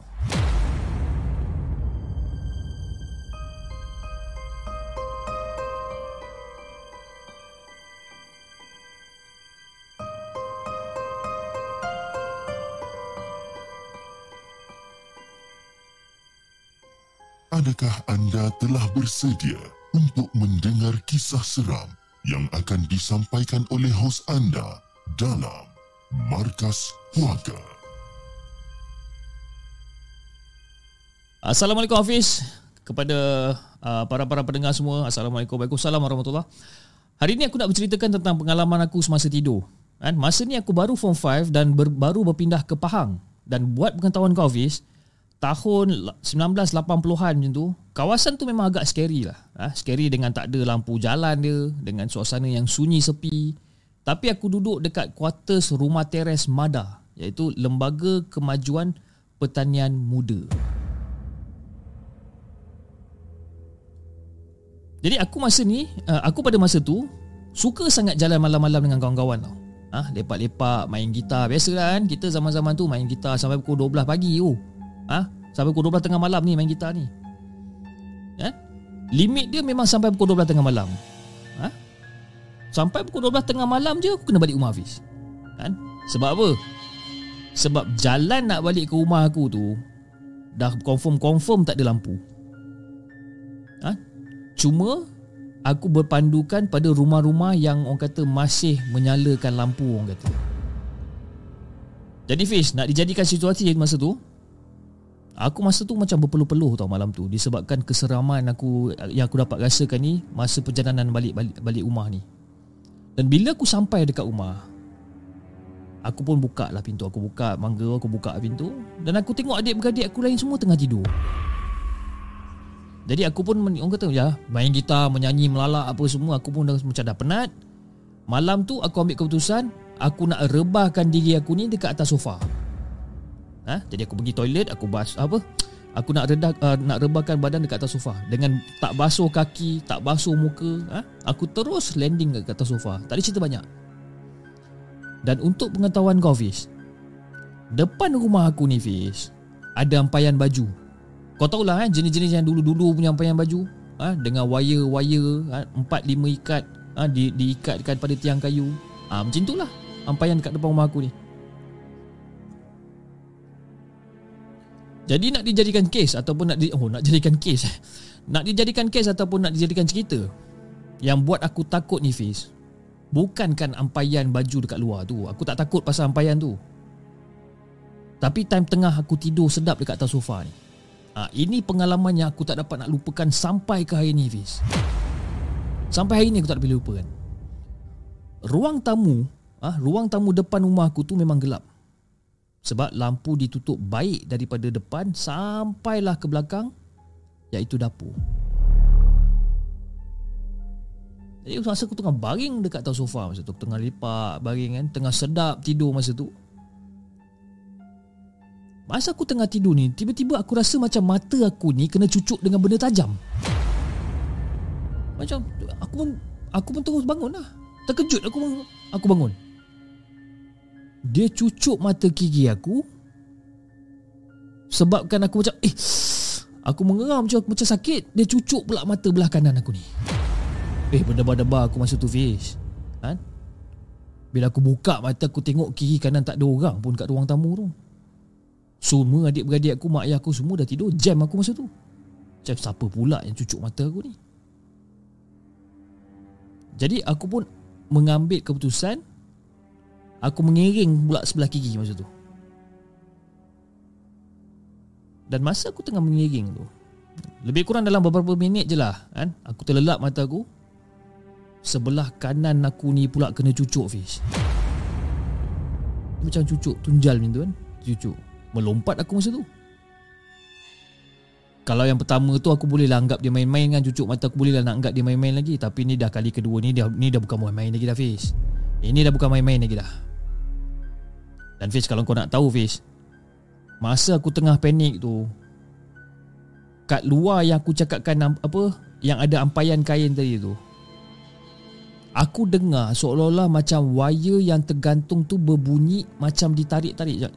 Adakah anda telah bersedia untuk mendengar kisah seram yang akan disampaikan oleh hos anda dalam Markas Puaka? Assalamualaikum Hafiz kepada uh, para-para pendengar semua. Assalamualaikum. Waalaikumsalam warahmatullahi. Hari ini aku nak berceritakan tentang pengalaman aku semasa tidur. Kan? Masa ni aku baru form 5 dan ber, baru berpindah ke Pahang. Dan buat pengetahuan kau Hafiz, tahun 1980-an macam tu, kawasan tu memang agak scary lah. Ha? Scary dengan tak ada lampu jalan dia, dengan suasana yang sunyi sepi. Tapi aku duduk dekat quarters rumah teres Mada, iaitu Lembaga Kemajuan Pertanian Muda. Jadi aku masa ni, uh, aku pada masa tu suka sangat jalan malam-malam dengan kawan-kawan tau. Ha, lepak-lepak, main gitar. Biasalah kan, kita zaman-zaman tu main gitar sampai pukul 12 pagi tu. Ah, ha? sampai pukul 12 tengah malam ni main gitar ni. Ya? Limit dia memang sampai pukul 12 tengah malam. Ha? Sampai pukul 12 tengah malam je aku kena balik rumah Hafiz. Kan? Sebab apa? Sebab jalan nak balik ke rumah aku tu dah confirm-confirm tak ada lampu. Ha? Cuma aku berpandukan pada rumah-rumah yang orang kata masih menyalakan lampu orang kata. Jadi Fish, nak dijadikan situasi masa tu, aku masa tu macam berpeluh-peluh tau malam tu disebabkan keseraman aku yang aku dapat rasakan ni masa perjalanan balik balik, balik rumah ni. Dan bila aku sampai dekat rumah, aku pun buka lah pintu. Aku buka mangga, aku buka pintu dan aku tengok adik-beradik aku lain semua tengah tidur. Jadi aku pun orang kata ya main gitar, menyanyi, melalak apa semua aku pun dah macam dah penat. Malam tu aku ambil keputusan aku nak rebahkan diri aku ni dekat atas sofa. Ha? Jadi aku pergi toilet, aku bas apa? Aku nak redah uh, nak rebahkan badan dekat atas sofa dengan tak basuh kaki, tak basuh muka, ha? Aku terus landing dekat atas sofa. Tak ada cerita banyak. Dan untuk pengetahuan kau Fish Depan rumah aku ni Fish Ada ampayan baju kau tahulah kan jenis-jenis yang dulu-dulu punya ampayan baju ha, Dengan wire-wire ha, Empat lima ikat ha, di, Diikatkan pada tiang kayu ha, Macam itulah ampayan dekat depan rumah aku ni Jadi nak dijadikan kes Ataupun nak di, Oh nak jadikan kes eh. Nak dijadikan kes ataupun nak dijadikan cerita Yang buat aku takut ni Fiz Bukankan ampayan baju dekat luar tu Aku tak takut pasal ampayan tu Tapi time tengah aku tidur sedap dekat atas sofa ni Ha, ini pengalaman yang aku tak dapat nak lupakan sampai ke hari ini, Fiz. Sampai hari ini aku tak boleh lupakan. Ruang tamu, ah, ha, ruang tamu depan rumah aku tu memang gelap. Sebab lampu ditutup baik daripada depan sampailah ke belakang iaitu dapur. Jadi masa aku tengah baring dekat atas sofa masa tu, tengah lepak baring kan, tengah sedap tidur masa tu. Masa aku tengah tidur ni Tiba-tiba aku rasa macam mata aku ni Kena cucuk dengan benda tajam Macam Aku pun Aku pun terus bangun lah Terkejut aku Aku bangun Dia cucuk mata gigi aku Sebabkan aku macam Eh Aku mengeram macam, macam sakit. Dia cucuk pula mata belah kanan aku ni. Eh berdebar-debar aku masa tu Fiz. Ha? Bila aku buka mata aku tengok kiri kanan tak ada orang pun kat ruang tamu tu. Semua adik-beradik aku, mak ayah aku semua dah tidur. Jam aku masa tu. Macam siapa pula yang cucuk mata aku ni? Jadi aku pun mengambil keputusan Aku mengiring pula sebelah kiri masa tu. Dan masa aku tengah mengiring tu Lebih kurang dalam beberapa minit je lah kan? Aku terlelap mata aku. Sebelah kanan aku ni pula kena cucuk fish Macam cucuk tunjal macam tu kan? Cucuk. Melompat aku masa tu. Kalau yang pertama tu Aku boleh lah anggap dia main-main kan? Cucuk mata aku boleh lah nak anggap dia main-main lagi. Tapi ni dah kali kedua ni dah, Ni dah bukan main-main lagi dah Fiz. Ini dah bukan main-main lagi dah Dan Fiz kalau kau nak tahu Fiz Masa aku tengah panik tu Kat luar yang aku cakapkan Apa Yang ada ampayan kain tadi tu Aku dengar seolah-olah macam wire yang tergantung tu berbunyi macam ditarik-tarik je.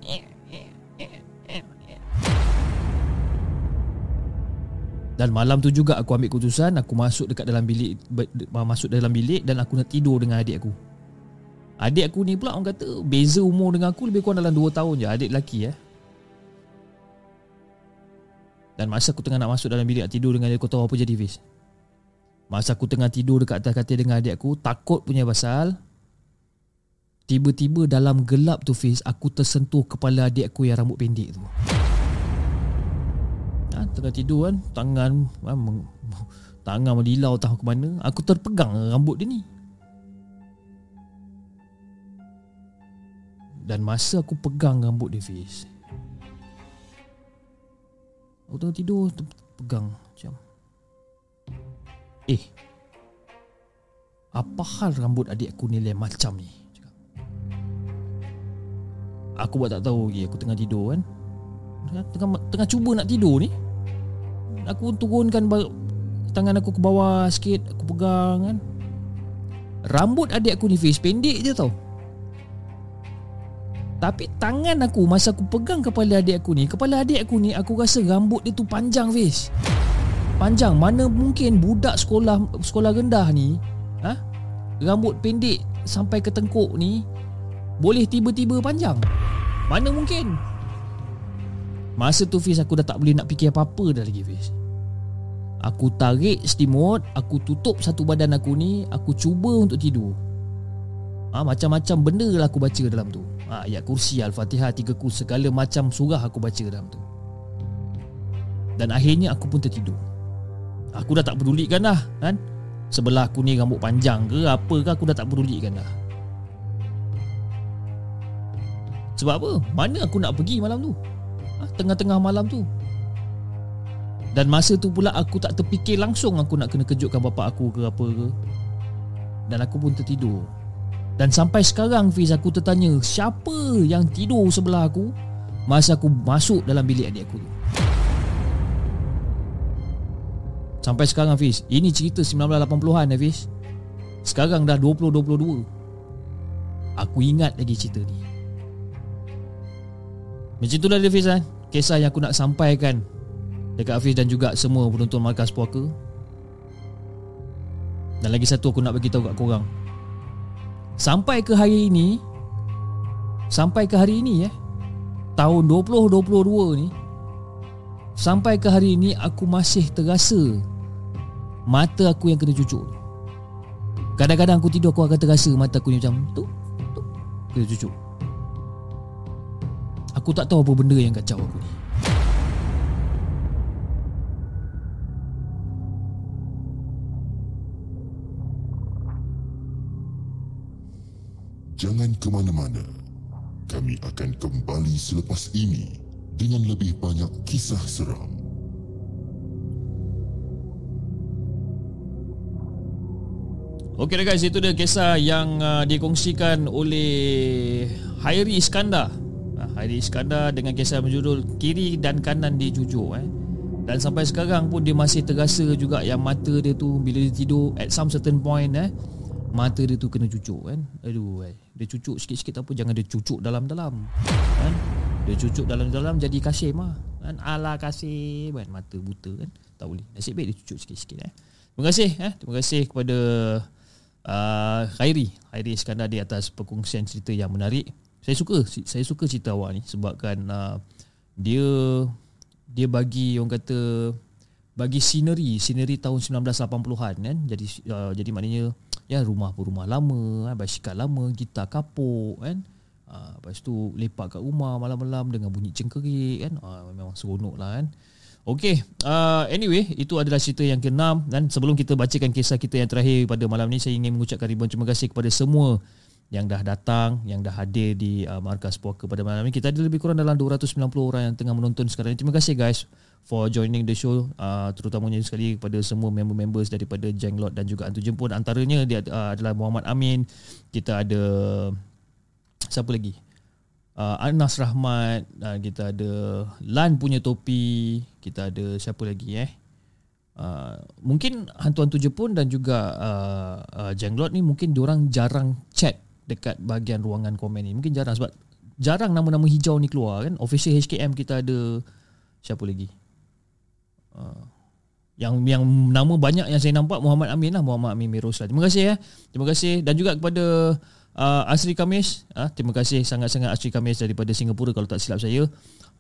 Dan malam tu juga aku ambil keputusan Aku masuk dekat dalam bilik Masuk dalam bilik Dan aku nak tidur dengan adik aku Adik aku ni pula orang kata Beza umur dengan aku Lebih kurang dalam 2 tahun je Adik lelaki eh. Dan masa aku tengah nak masuk dalam bilik Nak tidur dengan dia Kau tahu apa jadi Fiz Masa aku tengah tidur dekat atas katil dengan adik aku Takut punya pasal Tiba-tiba dalam gelap tu Fiz Aku tersentuh kepala adik aku yang rambut pendek tu. Ha, Tengah tidur kan Tangan ha, meng, Tangan melilau tahu ke mana Aku terpegang rambut dia ni Dan masa aku pegang rambut dia Fiz Aku tengah tidur Pegang macam Eh Apa hal rambut adik aku ni lain macam ni? Cakap. Aku buat tak tahu lagi Aku tengah tidur kan. Tengah, tengah cuba nak tidur ni. Aku turunkan Tangan aku ke bawah sikit Aku pegang kan. Rambut adik aku ni Fiz Pendek je tau Tapi tangan aku Masa aku pegang kepala adik aku ni Kepala adik aku ni Aku rasa rambut dia tu panjang Fiz. Panjang Mana mungkin budak sekolah Sekolah rendah ni ha? Rambut pendek Sampai ke tengkuk ni Boleh tiba-tiba panjang. Mana mungkin? Masa tu Fiz aku dah tak boleh nak fikir apa-apa dah lagi Fiz. Aku tarik steam mode Aku tutup satu badan aku ni Aku cuba untuk tidur. Ha, Macam-macam benda lah aku baca dalam tu ha, Ayat kursi Al-Fatihah Tiga kursi Segala macam surah aku baca dalam tu. Dan akhirnya aku pun tertidur. Aku dah tak pedulikan dah kan? Sebelah aku ni rambut panjang ke Apa ke aku dah tak pedulikan dah Sebab apa? Mana aku nak pergi malam tu? ha, Tengah-tengah malam tu. Dan masa tu pula aku tak terfikir langsung Aku nak kena kejutkan bapak aku ke apa ke. Dan aku pun tertidur Dan sampai sekarang Fiz aku tertanya Siapa yang tidur sebelah aku Masa aku masuk dalam bilik adik aku tu. Sampai sekarang Fiz Ini cerita 1980-an ya Fiz. Sekarang dah 2022 Aku ingat lagi cerita ni Macam itulah dia Fiz kan? Kisah yang aku nak sampaikan Dekat Hafiz dan juga semua penonton Markas Puaka. Dan lagi satu aku nak beritahu kat korang Sampai ke hari ini Sampai ke hari ini eh Tahun 2022 ni Sampai ke hari ini aku masih terasa Mata aku yang kena cucuk Kadang-kadang aku tidur aku akan terasa mata aku ni macam tu tu kena cucuk. Aku tak tahu apa benda yang kacau aku ni Jangan ke mana-mana. Kami akan kembali selepas ini dengan lebih banyak kisah seram. Okey guys, itu dia kisah yang uh, dikongsikan oleh Hairi Iskandar. Uh, Hairi Iskandar dengan kisah berjudul Kiri dan Kanan Dijujuk eh. Dan sampai sekarang pun dia masih terasa juga yang mata dia tu bila dia tidur at some certain point eh mata dia tu kena cucuk kan. Aduh eh. Dia cucuk sikit-sikit apa jangan dia cucuk dalam-dalam. Kan? Dia cucuk dalam-dalam jadi kasim lah. Kan ala kasim kan mata buta kan. Tak boleh. Nasib baik dia cucuk sikit-sikit eh. Terima kasih eh. Terima kasih kepada uh, Khairi Khairi Iskandar di atas perkongsian cerita yang menarik saya suka saya suka cerita awak ni sebabkan uh, dia dia bagi orang kata bagi scenery scenery tahun 1980-an kan jadi uh, jadi maknanya ya rumah pun rumah lama kan basikal lama gitar kapuk kan. Uh, lepas tu lepak kat rumah malam-malam dengan bunyi cengkerik kan. Uh, memang seronok lah kan. Okey, uh, anyway, itu adalah cerita yang keenam. Dan sebelum kita bacakan kisah kita yang terakhir pada malam ni saya ingin mengucapkan ribuan terima kasih kepada semua yang dah datang, yang dah hadir di uh, Markas Puaka pada malam ini. Kita ada lebih kurang dalam 290 orang yang tengah menonton sekarang. Terima kasih guys for joining the show uh, terutamanya sekali kepada semua member-members daripada Jenglot dan juga Antu Jemput. Antaranya dia uh, adalah Muhammad Amin. Kita ada siapa lagi? uh, Anas Rahmat uh, kita ada Lan punya topi kita ada siapa lagi eh uh, mungkin hantu-hantu Jepun dan juga uh, uh, Jenglot ni mungkin diorang jarang chat dekat bahagian ruangan komen ni mungkin jarang sebab jarang nama-nama hijau ni keluar kan official HKM kita ada siapa lagi uh, yang yang nama banyak yang saya nampak Muhammad Amin lah Muhammad Amin Miros lah. Terima kasih ya. Terima kasih. Dan juga kepada uh, Asri Kamis uh, terima kasih sangat-sangat Asri Kamis daripada Singapura kalau tak silap saya.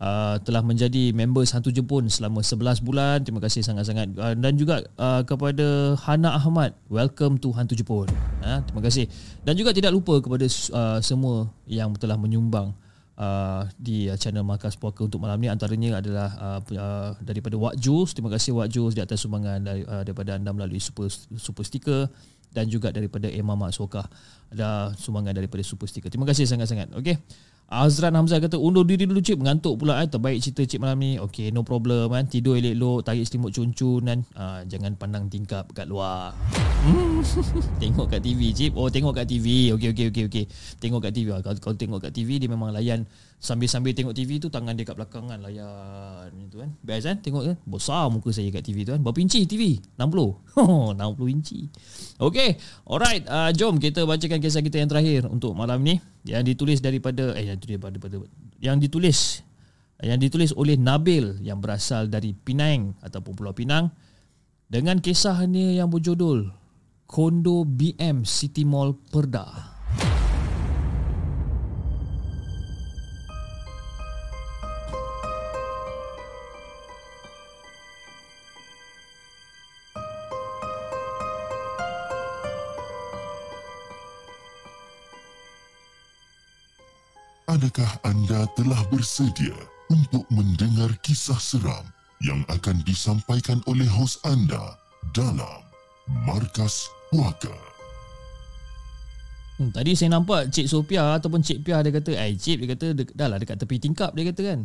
Uh, telah menjadi member Hantu Jepun selama 11 bulan. Terima kasih sangat-sangat. Uh, dan juga uh, kepada Hana Ahmad welcome to Hantu Jepun. Uh, terima kasih. Dan juga tidak lupa kepada uh, semua yang telah menyumbang uh, di uh, channel Markas Puaka untuk malam ni. Antaranya adalah uh, uh, daripada Wak Jus terima kasih Wak Jus di atas sumbangan dari, uh, daripada anda melalui super super sticker dan juga daripada Emma Mak Sokah. Ada sumbangan daripada super sticker. Terima kasih sangat-sangat. Okey Azran Hamzah kata undur diri dulu cik. Mengantuk pula eh terbaik cerita cik malam ni okey no problem kan tidur elok-elok tarik selimut cun-cun kan uh, jangan pandang tingkap kat luar. Tengok kat TV cik. Oh tengok kat TV okey okey okey okey. Tengok kat TV kalau, kalau tengok kat TV dia memang layan sambil-sambil tengok TV tu tangan dia kat belakang kan layan tu kan. Best kan tengok kan besar muka saya kat TV tu kan. Berapa inci TV 60 60 inci. Okey alright. Uh, jom kita bacakan kisah kita yang terakhir untuk malam ni. Yang ditulis daripada eh yang ditulis daripada yang ditulis yang ditulis oleh Nabil yang berasal dari Penang ataupun Pulau Pinang dengan kisahnya yang berjudul Kondo BM City Mall Perda. Adakah anda telah bersedia untuk mendengar kisah seram yang akan disampaikan oleh hos anda dalam Markas Puaka? Hmm, tadi saya nampak Cik Sophia ataupun Cik Pia dia kata, "Eh, Cik dia kata dah lah dekat tepi tingkap dia kata kan."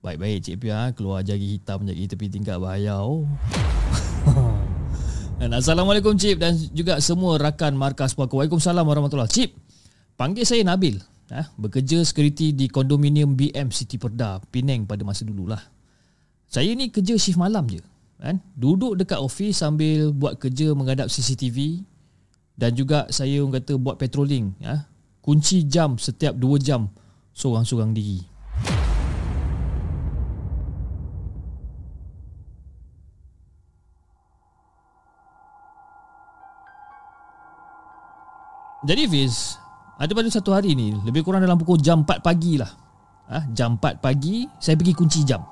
Baik-baik Cik Pia keluar jari hitam jari tepi tingkap bahaya oh. Dan Assalamualaikum Cip dan juga semua rakan Markas Puaka. Waalaikumsalam warahmatullahi Cip, panggil saya Nabil eh, bekerja security di kondominium BM City Perda, Penang pada masa dululah. Saya ni kerja shift malam je. Kan? Duduk dekat office sambil buat kerja menghadap CCTV dan juga saya orang kata buat patrolling. Ya? Kunci jam setiap 2 jam seorang-seorang diri. Jadi Fiz, ada pada satu hari ni Lebih kurang dalam pukul jam 4 pagi lah. Ha, Jam 4 pagi Saya pergi kunci jam.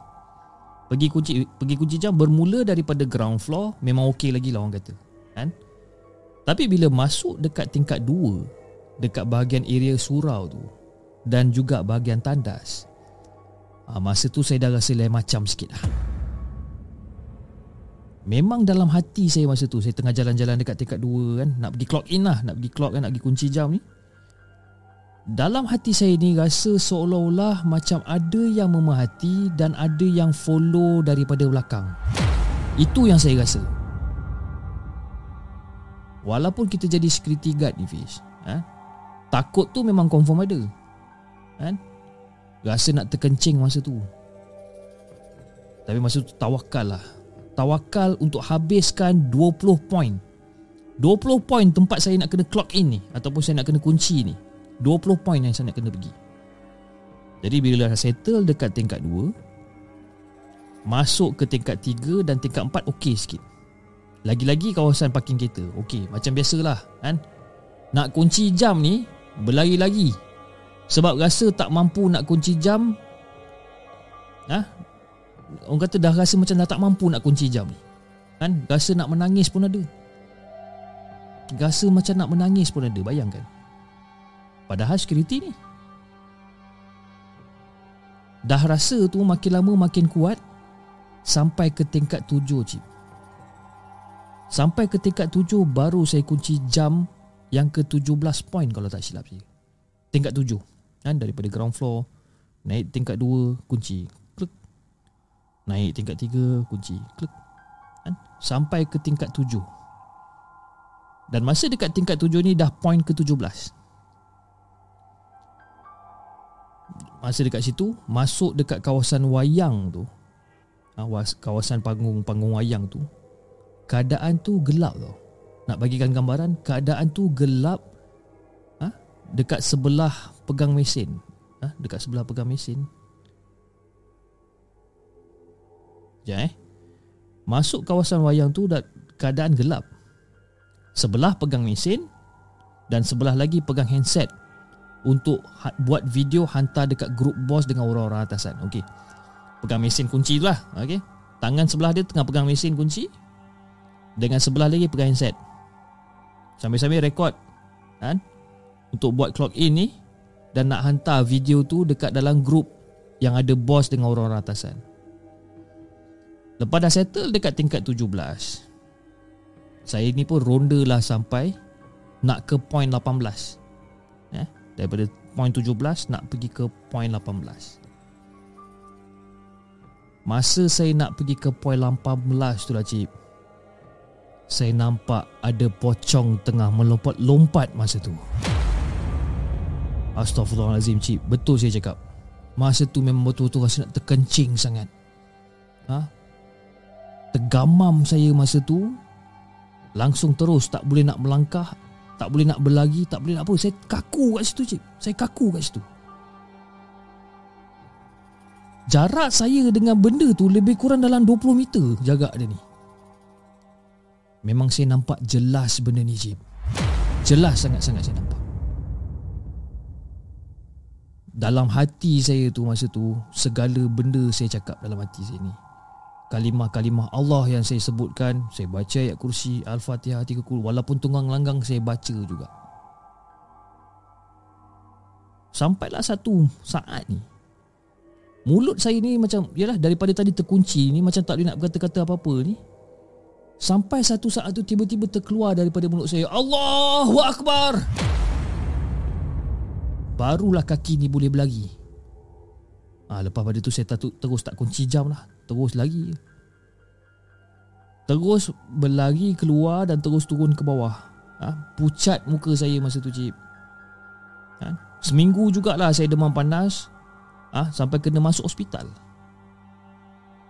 Pergi kunci pergi kunci jam Bermula daripada ground floor Memang okey lagi lah orang kata kan? Tapi bila masuk dekat tingkat 2 Dekat bahagian area surau tu Dan juga bahagian tandas ha, Masa tu saya dah rasa lain macam sikit lah. Memang dalam hati saya masa tu Saya tengah jalan-jalan dekat tingkat 2 kan Nak pergi clock in lah Nak pergi clock kan Nak pergi kunci jam ni dalam hati saya ni rasa seolah-olah macam ada yang memerhati dan ada yang follow daripada belakang. Itu yang saya rasa. Walaupun kita jadi security guard ni Fish, ha? takut tu memang confirm ada. Kan? Rasa nak terkencing masa tu. Tapi masa tu tawakal lah. Tawakal untuk habiskan 20 point. 20 point tempat saya nak kena clock in ni ataupun saya nak kena kunci ni. 20 poin yang saya nak kena pergi. Jadi bila dah settle dekat tingkat 2 Masuk ke tingkat 3 dan tingkat 4 okey sikit. Lagi-lagi kawasan parking kereta Okey. Macam biasalah kan? Nak kunci jam ni Berlari lagi. Sebab rasa tak mampu nak kunci jam ha? Orang kata dah rasa macam dah tak mampu nak kunci jam ni. Kan? Rasa nak menangis pun ada. Rasa macam nak menangis pun ada Bayangkan Padahal security ni. Dah rasa tu makin lama makin kuat Sampai ke tingkat tujuh cip Sampai ke tingkat tujuh Baru saya kunci jam Yang ke tujuh belas point Kalau tak silap saya Tingkat tujuh kan? Daripada ground floor Naik tingkat dua Kunci Klik. Naik tingkat tiga Kunci Klik kan? Sampai ke tingkat tujuh. Dan masa dekat tingkat tujuh ni Dah point ke tujuh belas masa dekat situ masuk dekat kawasan wayang tu. Ha, kawasan panggung panggung wayang tu. Keadaan tu gelap tau. Nak bagikan gambaran keadaan tu gelap ha, dekat sebelah pegang mesin. Ha, dekat sebelah pegang mesin. Ya eh. Masuk kawasan wayang tu dah keadaan gelap. Sebelah pegang mesin dan sebelah lagi pegang handset untuk ha- buat video hantar dekat grup bos dengan orang-orang atasan. Okey. Pegang mesin kunci tu lah. Okey. Tangan sebelah dia tengah pegang mesin kunci. Dengan sebelah lagi pegang handset. Sambil-sambil rekod. Kan? Untuk buat clock in ni. dan nak hantar video tu dekat dalam grup yang ada bos dengan orang-orang atasan. Lepas dah settle dekat tingkat 17. Saya ni pun ronda lah sampai nak ke point 18. Eh, daripada point 17 nak pergi ke point 18. Masa saya nak pergi ke point 18 tu lah cip. Saya nampak ada pocong tengah melompat-lompat masa tu. Astaghfirullahalazim cip. Betul saya cakap. Masa tu memang betul-betul rasa nak terkencing sangat. Ha? Tergamam saya masa tu. Langsung terus tak boleh nak melangkah, tak boleh nak berlari, tak boleh nak apa. Saya kaku kat situ cik. Saya kaku kat situ. Jarak saya dengan benda tu lebih kurang dalam 20 meter jaga dia ni. Memang saya nampak jelas benda ni cik. Jelas sangat-sangat saya nampak dalam hati saya tu masa tu segala benda saya cakap dalam hati saya ni kalimah-kalimah Allah yang saya sebutkan saya baca ayat kursi al-fatihah tiga kul walaupun tunggang langgang saya baca juga. Sampailah satu saat ni mulut saya ni macam yalah daripada tadi terkunci ni macam tak boleh nak berkata-kata apa-apa ni. Sampai satu saat tu tiba-tiba terkeluar daripada mulut saya Allahu akbar! Barulah kaki ni boleh berlari. Ha, Lepas pada tu saya tak, terus tak kunci jam lah Terus lagi. Terus berlari keluar dan terus turun ke bawah. Ha, Pucat muka saya masa tu cip ha, Seminggu jugalah saya demam panas ha, Sampai kena masuk hospital.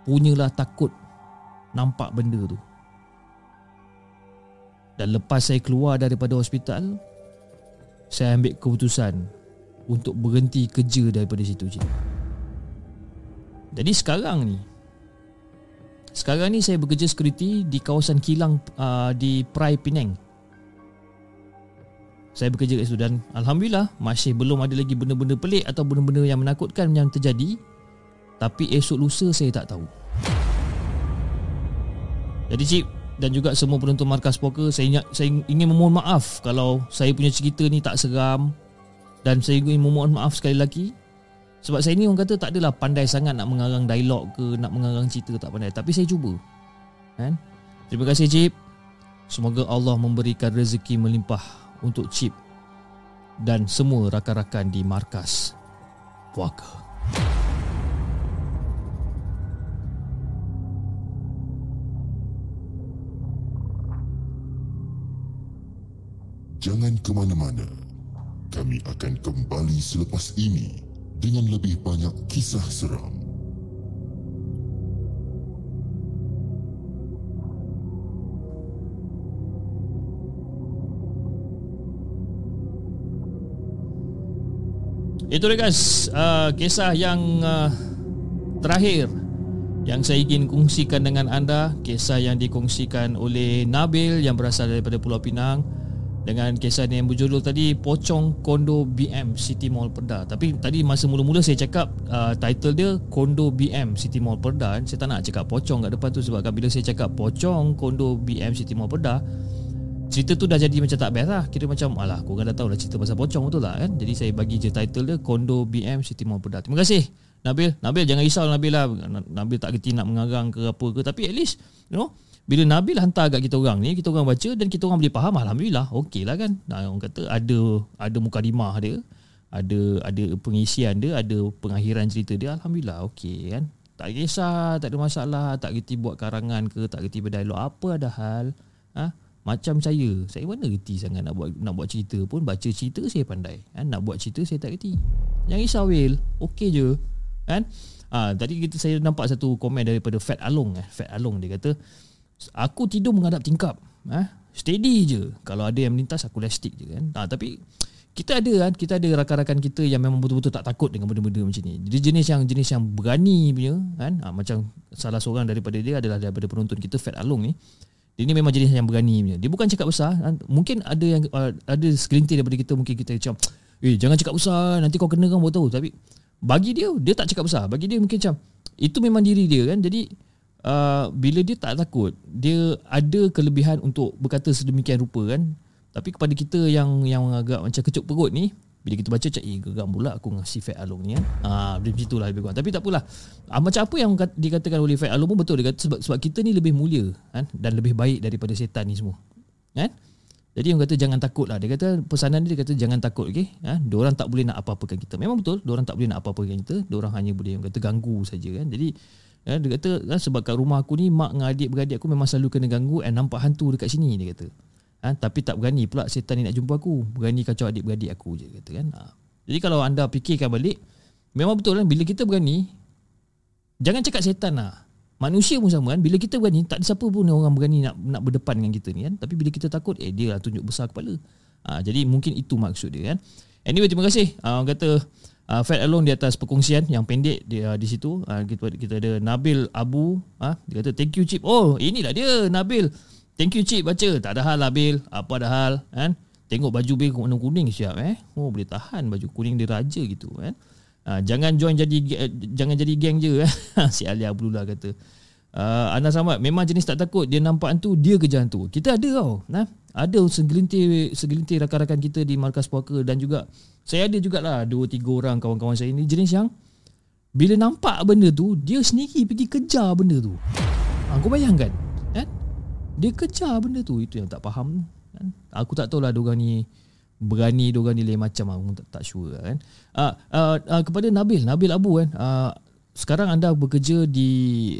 Punyalah takut Nampak benda tu. Dan lepas saya keluar daripada hospital Saya ambil keputusan untuk berhenti kerja daripada situ je. Jadi sekarang ni sekarang ni saya bekerja security di kawasan kilang uh, di Prai Penang. Saya bekerja kat situ dan alhamdulillah masih belum ada lagi benda-benda pelik atau benda-benda yang menakutkan yang terjadi. Tapi esok lusa saya tak tahu. Jadi cip dan juga semua penonton markas poker saya ingat, saya ingin memohon maaf kalau saya punya cerita ni tak seram dan saya ingin memohon maaf sekali lagi Sebab saya ni orang kata tak adalah pandai sangat nak mengarang dialog ke Nak mengarang cerita tak pandai. Tapi saya cuba. Kan? Terima kasih Cip. Semoga Allah memberikan rezeki melimpah untuk Cip Dan semua rakan-rakan di markas Puaka. Jangan ke mana-mana. Kami akan kembali selepas ini dengan lebih banyak kisah seram. Itu dia guys, uh, kisah yang uh, terakhir yang saya ingin kongsikan dengan anda, kisah yang dikongsikan oleh Nabil yang berasal daripada Pulau Pinang dengan kisah yang berjudul tadi Pocong Kondo BM City Mall Perda. Tapi tadi masa mula-mula saya cakap uh, title dia Kondo BM City Mall Perda. Saya tak nak cakap pocong kat depan tu sebab bila saya cakap pocong Kondo BM City Mall Perda, cerita tu dah jadi macam tak best lah. Kira macam alah, kan dah tahu lah cerita pasal pocong betul lah kan. Jadi saya bagi je title dia Kondo BM City Mall Perda. Terima kasih Nabil. Nabil jangan risau Nabil lah. Nabil tak kerti nak mengarang ke apa ke tapi at least you know bila Nabil hantar kat kita orang ni kita orang baca dan kita orang boleh faham alhamdulillah okey lah kan. Nah, orang kata ada ada mukadimah dia ada ada pengisian dia ada pengakhiran cerita dia alhamdulillah okey kan. Tak kisah tak ada masalah tak reti buat karangan ke tak reti berdialog apa ada hal ha? macam saya saya mana reti sangat nak buat nak buat cerita pun baca cerita saya pandai kan nak buat cerita saya tak reti. Jangan risau Will okey je kan. Ha, tadi kita saya nampak satu komen daripada Fat Along eh Fat Along dia kata Aku tidur menghadap tingkap eh? Steady je Kalau ada yang melintas Aku stick je kan ha, Tapi kita ada kan kita ada rakan-rakan kita yang memang betul-betul tak takut dengan benda-benda macam ni. Jadi jenis yang jenis yang berani punya kan ha, macam salah seorang daripada dia adalah daripada penonton kita Fat Along ni. Dia ni memang jenis yang berani punya. Dia bukan cakap besar, ha, mungkin ada yang uh, ada segelintir daripada kita mungkin kita macam eh jangan cakap besar nanti kau kena kan buat tahu tapi bagi dia dia tak cakap besar. Bagi dia mungkin macam itu memang diri dia kan. Jadi uh, bila dia tak takut dia ada kelebihan untuk berkata sedemikian rupa kan tapi kepada kita yang yang agak macam kecut perut ni bila kita baca cak eh geram pula aku dengan si Fat Along ni kan. Ah ha, macam itulah lebih kurang. Tapi tak apalah. Ah, macam apa yang dikatakan oleh Fat Along pun betul dia kata sebab sebab kita ni lebih mulia kan dan lebih baik daripada setan ni semua. Kan? Jadi orang kata jangan takut lah. Dia kata pesanan dia, dia kata jangan takut okey. Ha? Diorang tak boleh nak apa-apakan kita. Memang betul, diorang tak boleh nak apa-apakan kita. Diorang hanya boleh orang kata ganggu saja kan. Jadi ya, dia kata kan, sebab kat rumah aku ni mak dengan adik-beradik aku memang selalu kena ganggu and nampak hantu dekat sini dia kata. Ha? Tapi tak berani pula setan ni nak jumpa aku. Berani kacau adik-beradik aku je kata kan. Ha? Jadi kalau anda fikirkan balik, memang betul kan bila kita berani, jangan cakap setan lah. Manusia pun sama kan, bila kita berani, tak ada siapa pun orang berani nak nak berdepan dengan kita ni kan. Tapi bila kita takut, eh dia lah tunjuk besar kepala. Ha, jadi mungkin itu maksud dia kan. Anyway, terima kasih. Ha, orang kata, uh, Fat Alone di atas perkongsian yang pendek di, uh, di situ. Uh, kita, kita ada Nabil Abu. Uh, dia kata, thank you Cip. Oh, inilah dia Nabil. Thank you Cip baca. Tak ada hal Nabil. Apa ada hal. Kan? Tengok baju bil warna kuning siap eh. Oh boleh tahan baju kuning dia raja gitu kan. Ha, jangan join jadi uh, jangan jadi geng je eh. si Alia Abdullah kata. Uh, Anas Ahmad memang jenis tak takut dia nampak hantu dia kejar hantu. Kita ada tau. Nah, ada segelintir segelintir rakan-rakan kita di markas puaka dan juga saya ada jugalah dua tiga orang kawan-kawan saya ni jenis yang bila nampak benda tu dia sendiri pergi kejar benda tu. Ha, kau bayangkan kan? Dia kejar benda tu itu yang tak faham kan? Aku tak tahu lah diorang ni berani diorang ni lain macam aku tak, tak sure kan. Uh, uh, uh, kepada Nabil, Nabil Abu kan. Uh, sekarang anda bekerja di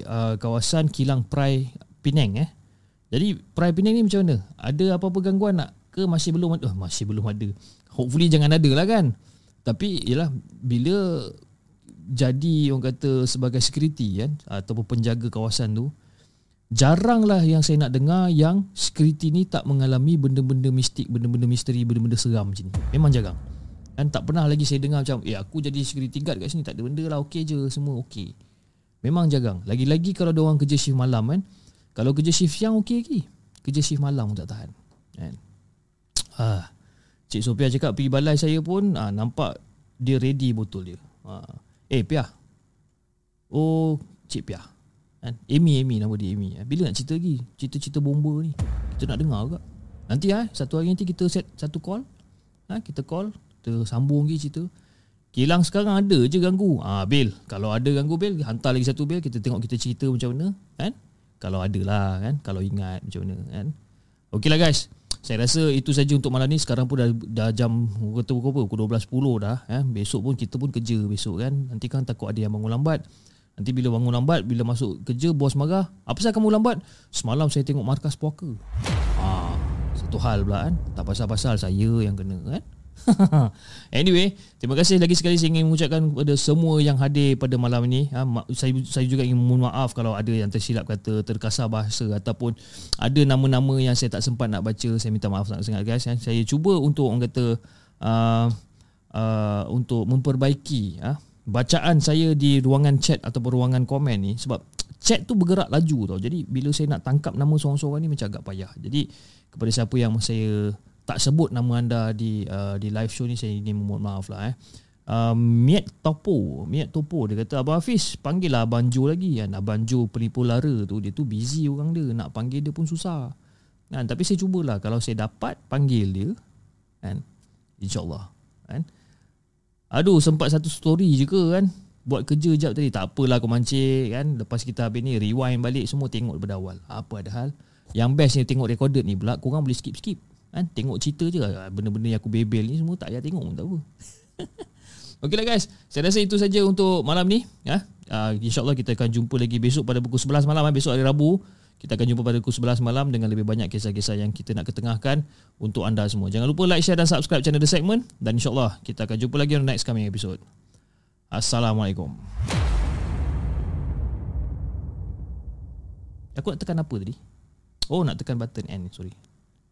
uh, kawasan Kilang Prai Penang eh. Jadi Prai Penang ni macam mana? Ada apa-apa gangguan nak ke masih belum ada? Oh, masih belum ada. Hopefully jangan ada lah kan. Tapi yalah bila jadi orang kata sebagai security kan ataupun penjaga kawasan tu jaranglah yang saya nak dengar yang security ni tak mengalami benda-benda mistik, benda-benda misteri, benda-benda seram macam ni. Memang jarang. Dan tak pernah lagi saya dengar macam, eh aku jadi security guard kat sini, tak ada benda lah, okey je, semua okey. Memang jarang. Lagi-lagi kalau ada orang kerja shift malam kan, kalau kerja shift siang okey lagi. Kerja shift malam pun tak tahan. Kan? Ah, Cik Sophia cakap pergi balai saya pun ah, nampak dia ready botol dia. Ah. Eh Pia. Oh, Cik Pia. Kan? Amy, Amy nama dia Amy. Bila nak cerita lagi? Cerita-cerita bomba ni. Kita nak dengar ke? Nanti ah, satu hari nanti kita set satu call. Ha, kita call, kita sambung lagi cerita. Kilang sekarang ada je ganggu. Ha, Bil, kalau ada ganggu Bil, hantar lagi satu Bil, kita tengok kita cerita macam mana, kan? Kalau ada lah kan, kalau ingat macam mana kan. Okeylah guys. Saya rasa itu saja untuk malam ni Sekarang pun dah, dah jam kata pukul apa? Pukul 12.10 dah eh? Besok pun kita pun kerja besok kan Nanti kan takut ada yang bangun lambat Nanti bila bangun lambat, bila masuk kerja, bos marah. Apa sebab kamu lambat? Semalam saya tengok markas puaka. Ha, satu hal pula kan. Tak pasal-pasal saya yang kena kan. anyway, terima kasih lagi sekali saya ingin mengucapkan kepada semua yang hadir pada malam ini. Ha, saya, saya juga ingin mohon maaf kalau ada yang tersilap kata, terkasar bahasa ataupun ada nama-nama yang saya tak sempat nak baca. Saya minta maaf sangat-sangat guys. Ha. Saya cuba untuk orang kata uh, uh, untuk memperbaiki uh, bacaan saya di ruangan chat ataupun ruangan komen ni sebab chat tu bergerak laju tau. Jadi bila saya nak tangkap nama seorang-seorang ni macam agak payah. Jadi kepada siapa yang saya tak sebut nama anda di uh, di live show ni saya ini mohon maaf lah eh. Uh, Miet Topo Miet Topo Dia kata Abang Hafiz Panggil lah Abang Jo lagi kan Abang Jo penipu lara tu Dia tu busy orang dia Nak panggil dia pun susah kan? Tapi saya cubalah Kalau saya dapat Panggil dia kan? InsyaAllah kan? Aduh sempat satu story je ke kan Buat kerja jap tadi Tak apalah aku mancing kan Lepas kita habis ni Rewind balik Semua tengok daripada awal Apa ada hal Yang best ni tengok recorded ni pula Korang boleh skip-skip kan? Tengok cerita je ah, Benda-benda yang aku bebel ni Semua tak payah tengok pun tak apa Okeylah guys Saya rasa itu saja untuk malam ni ya? Uh, InsyaAllah kita akan jumpa lagi besok pada pukul 11 malam eh? Besok hari Rabu kita akan jumpa pada pukul 11 malam dengan lebih banyak kisah-kisah yang kita nak ketengahkan untuk anda semua. Jangan lupa like, share dan subscribe channel The Segment dan insyaAllah kita akan jumpa lagi on next coming episode. Assalamualaikum. Aku nak tekan apa tadi? Oh, nak tekan button N, sorry.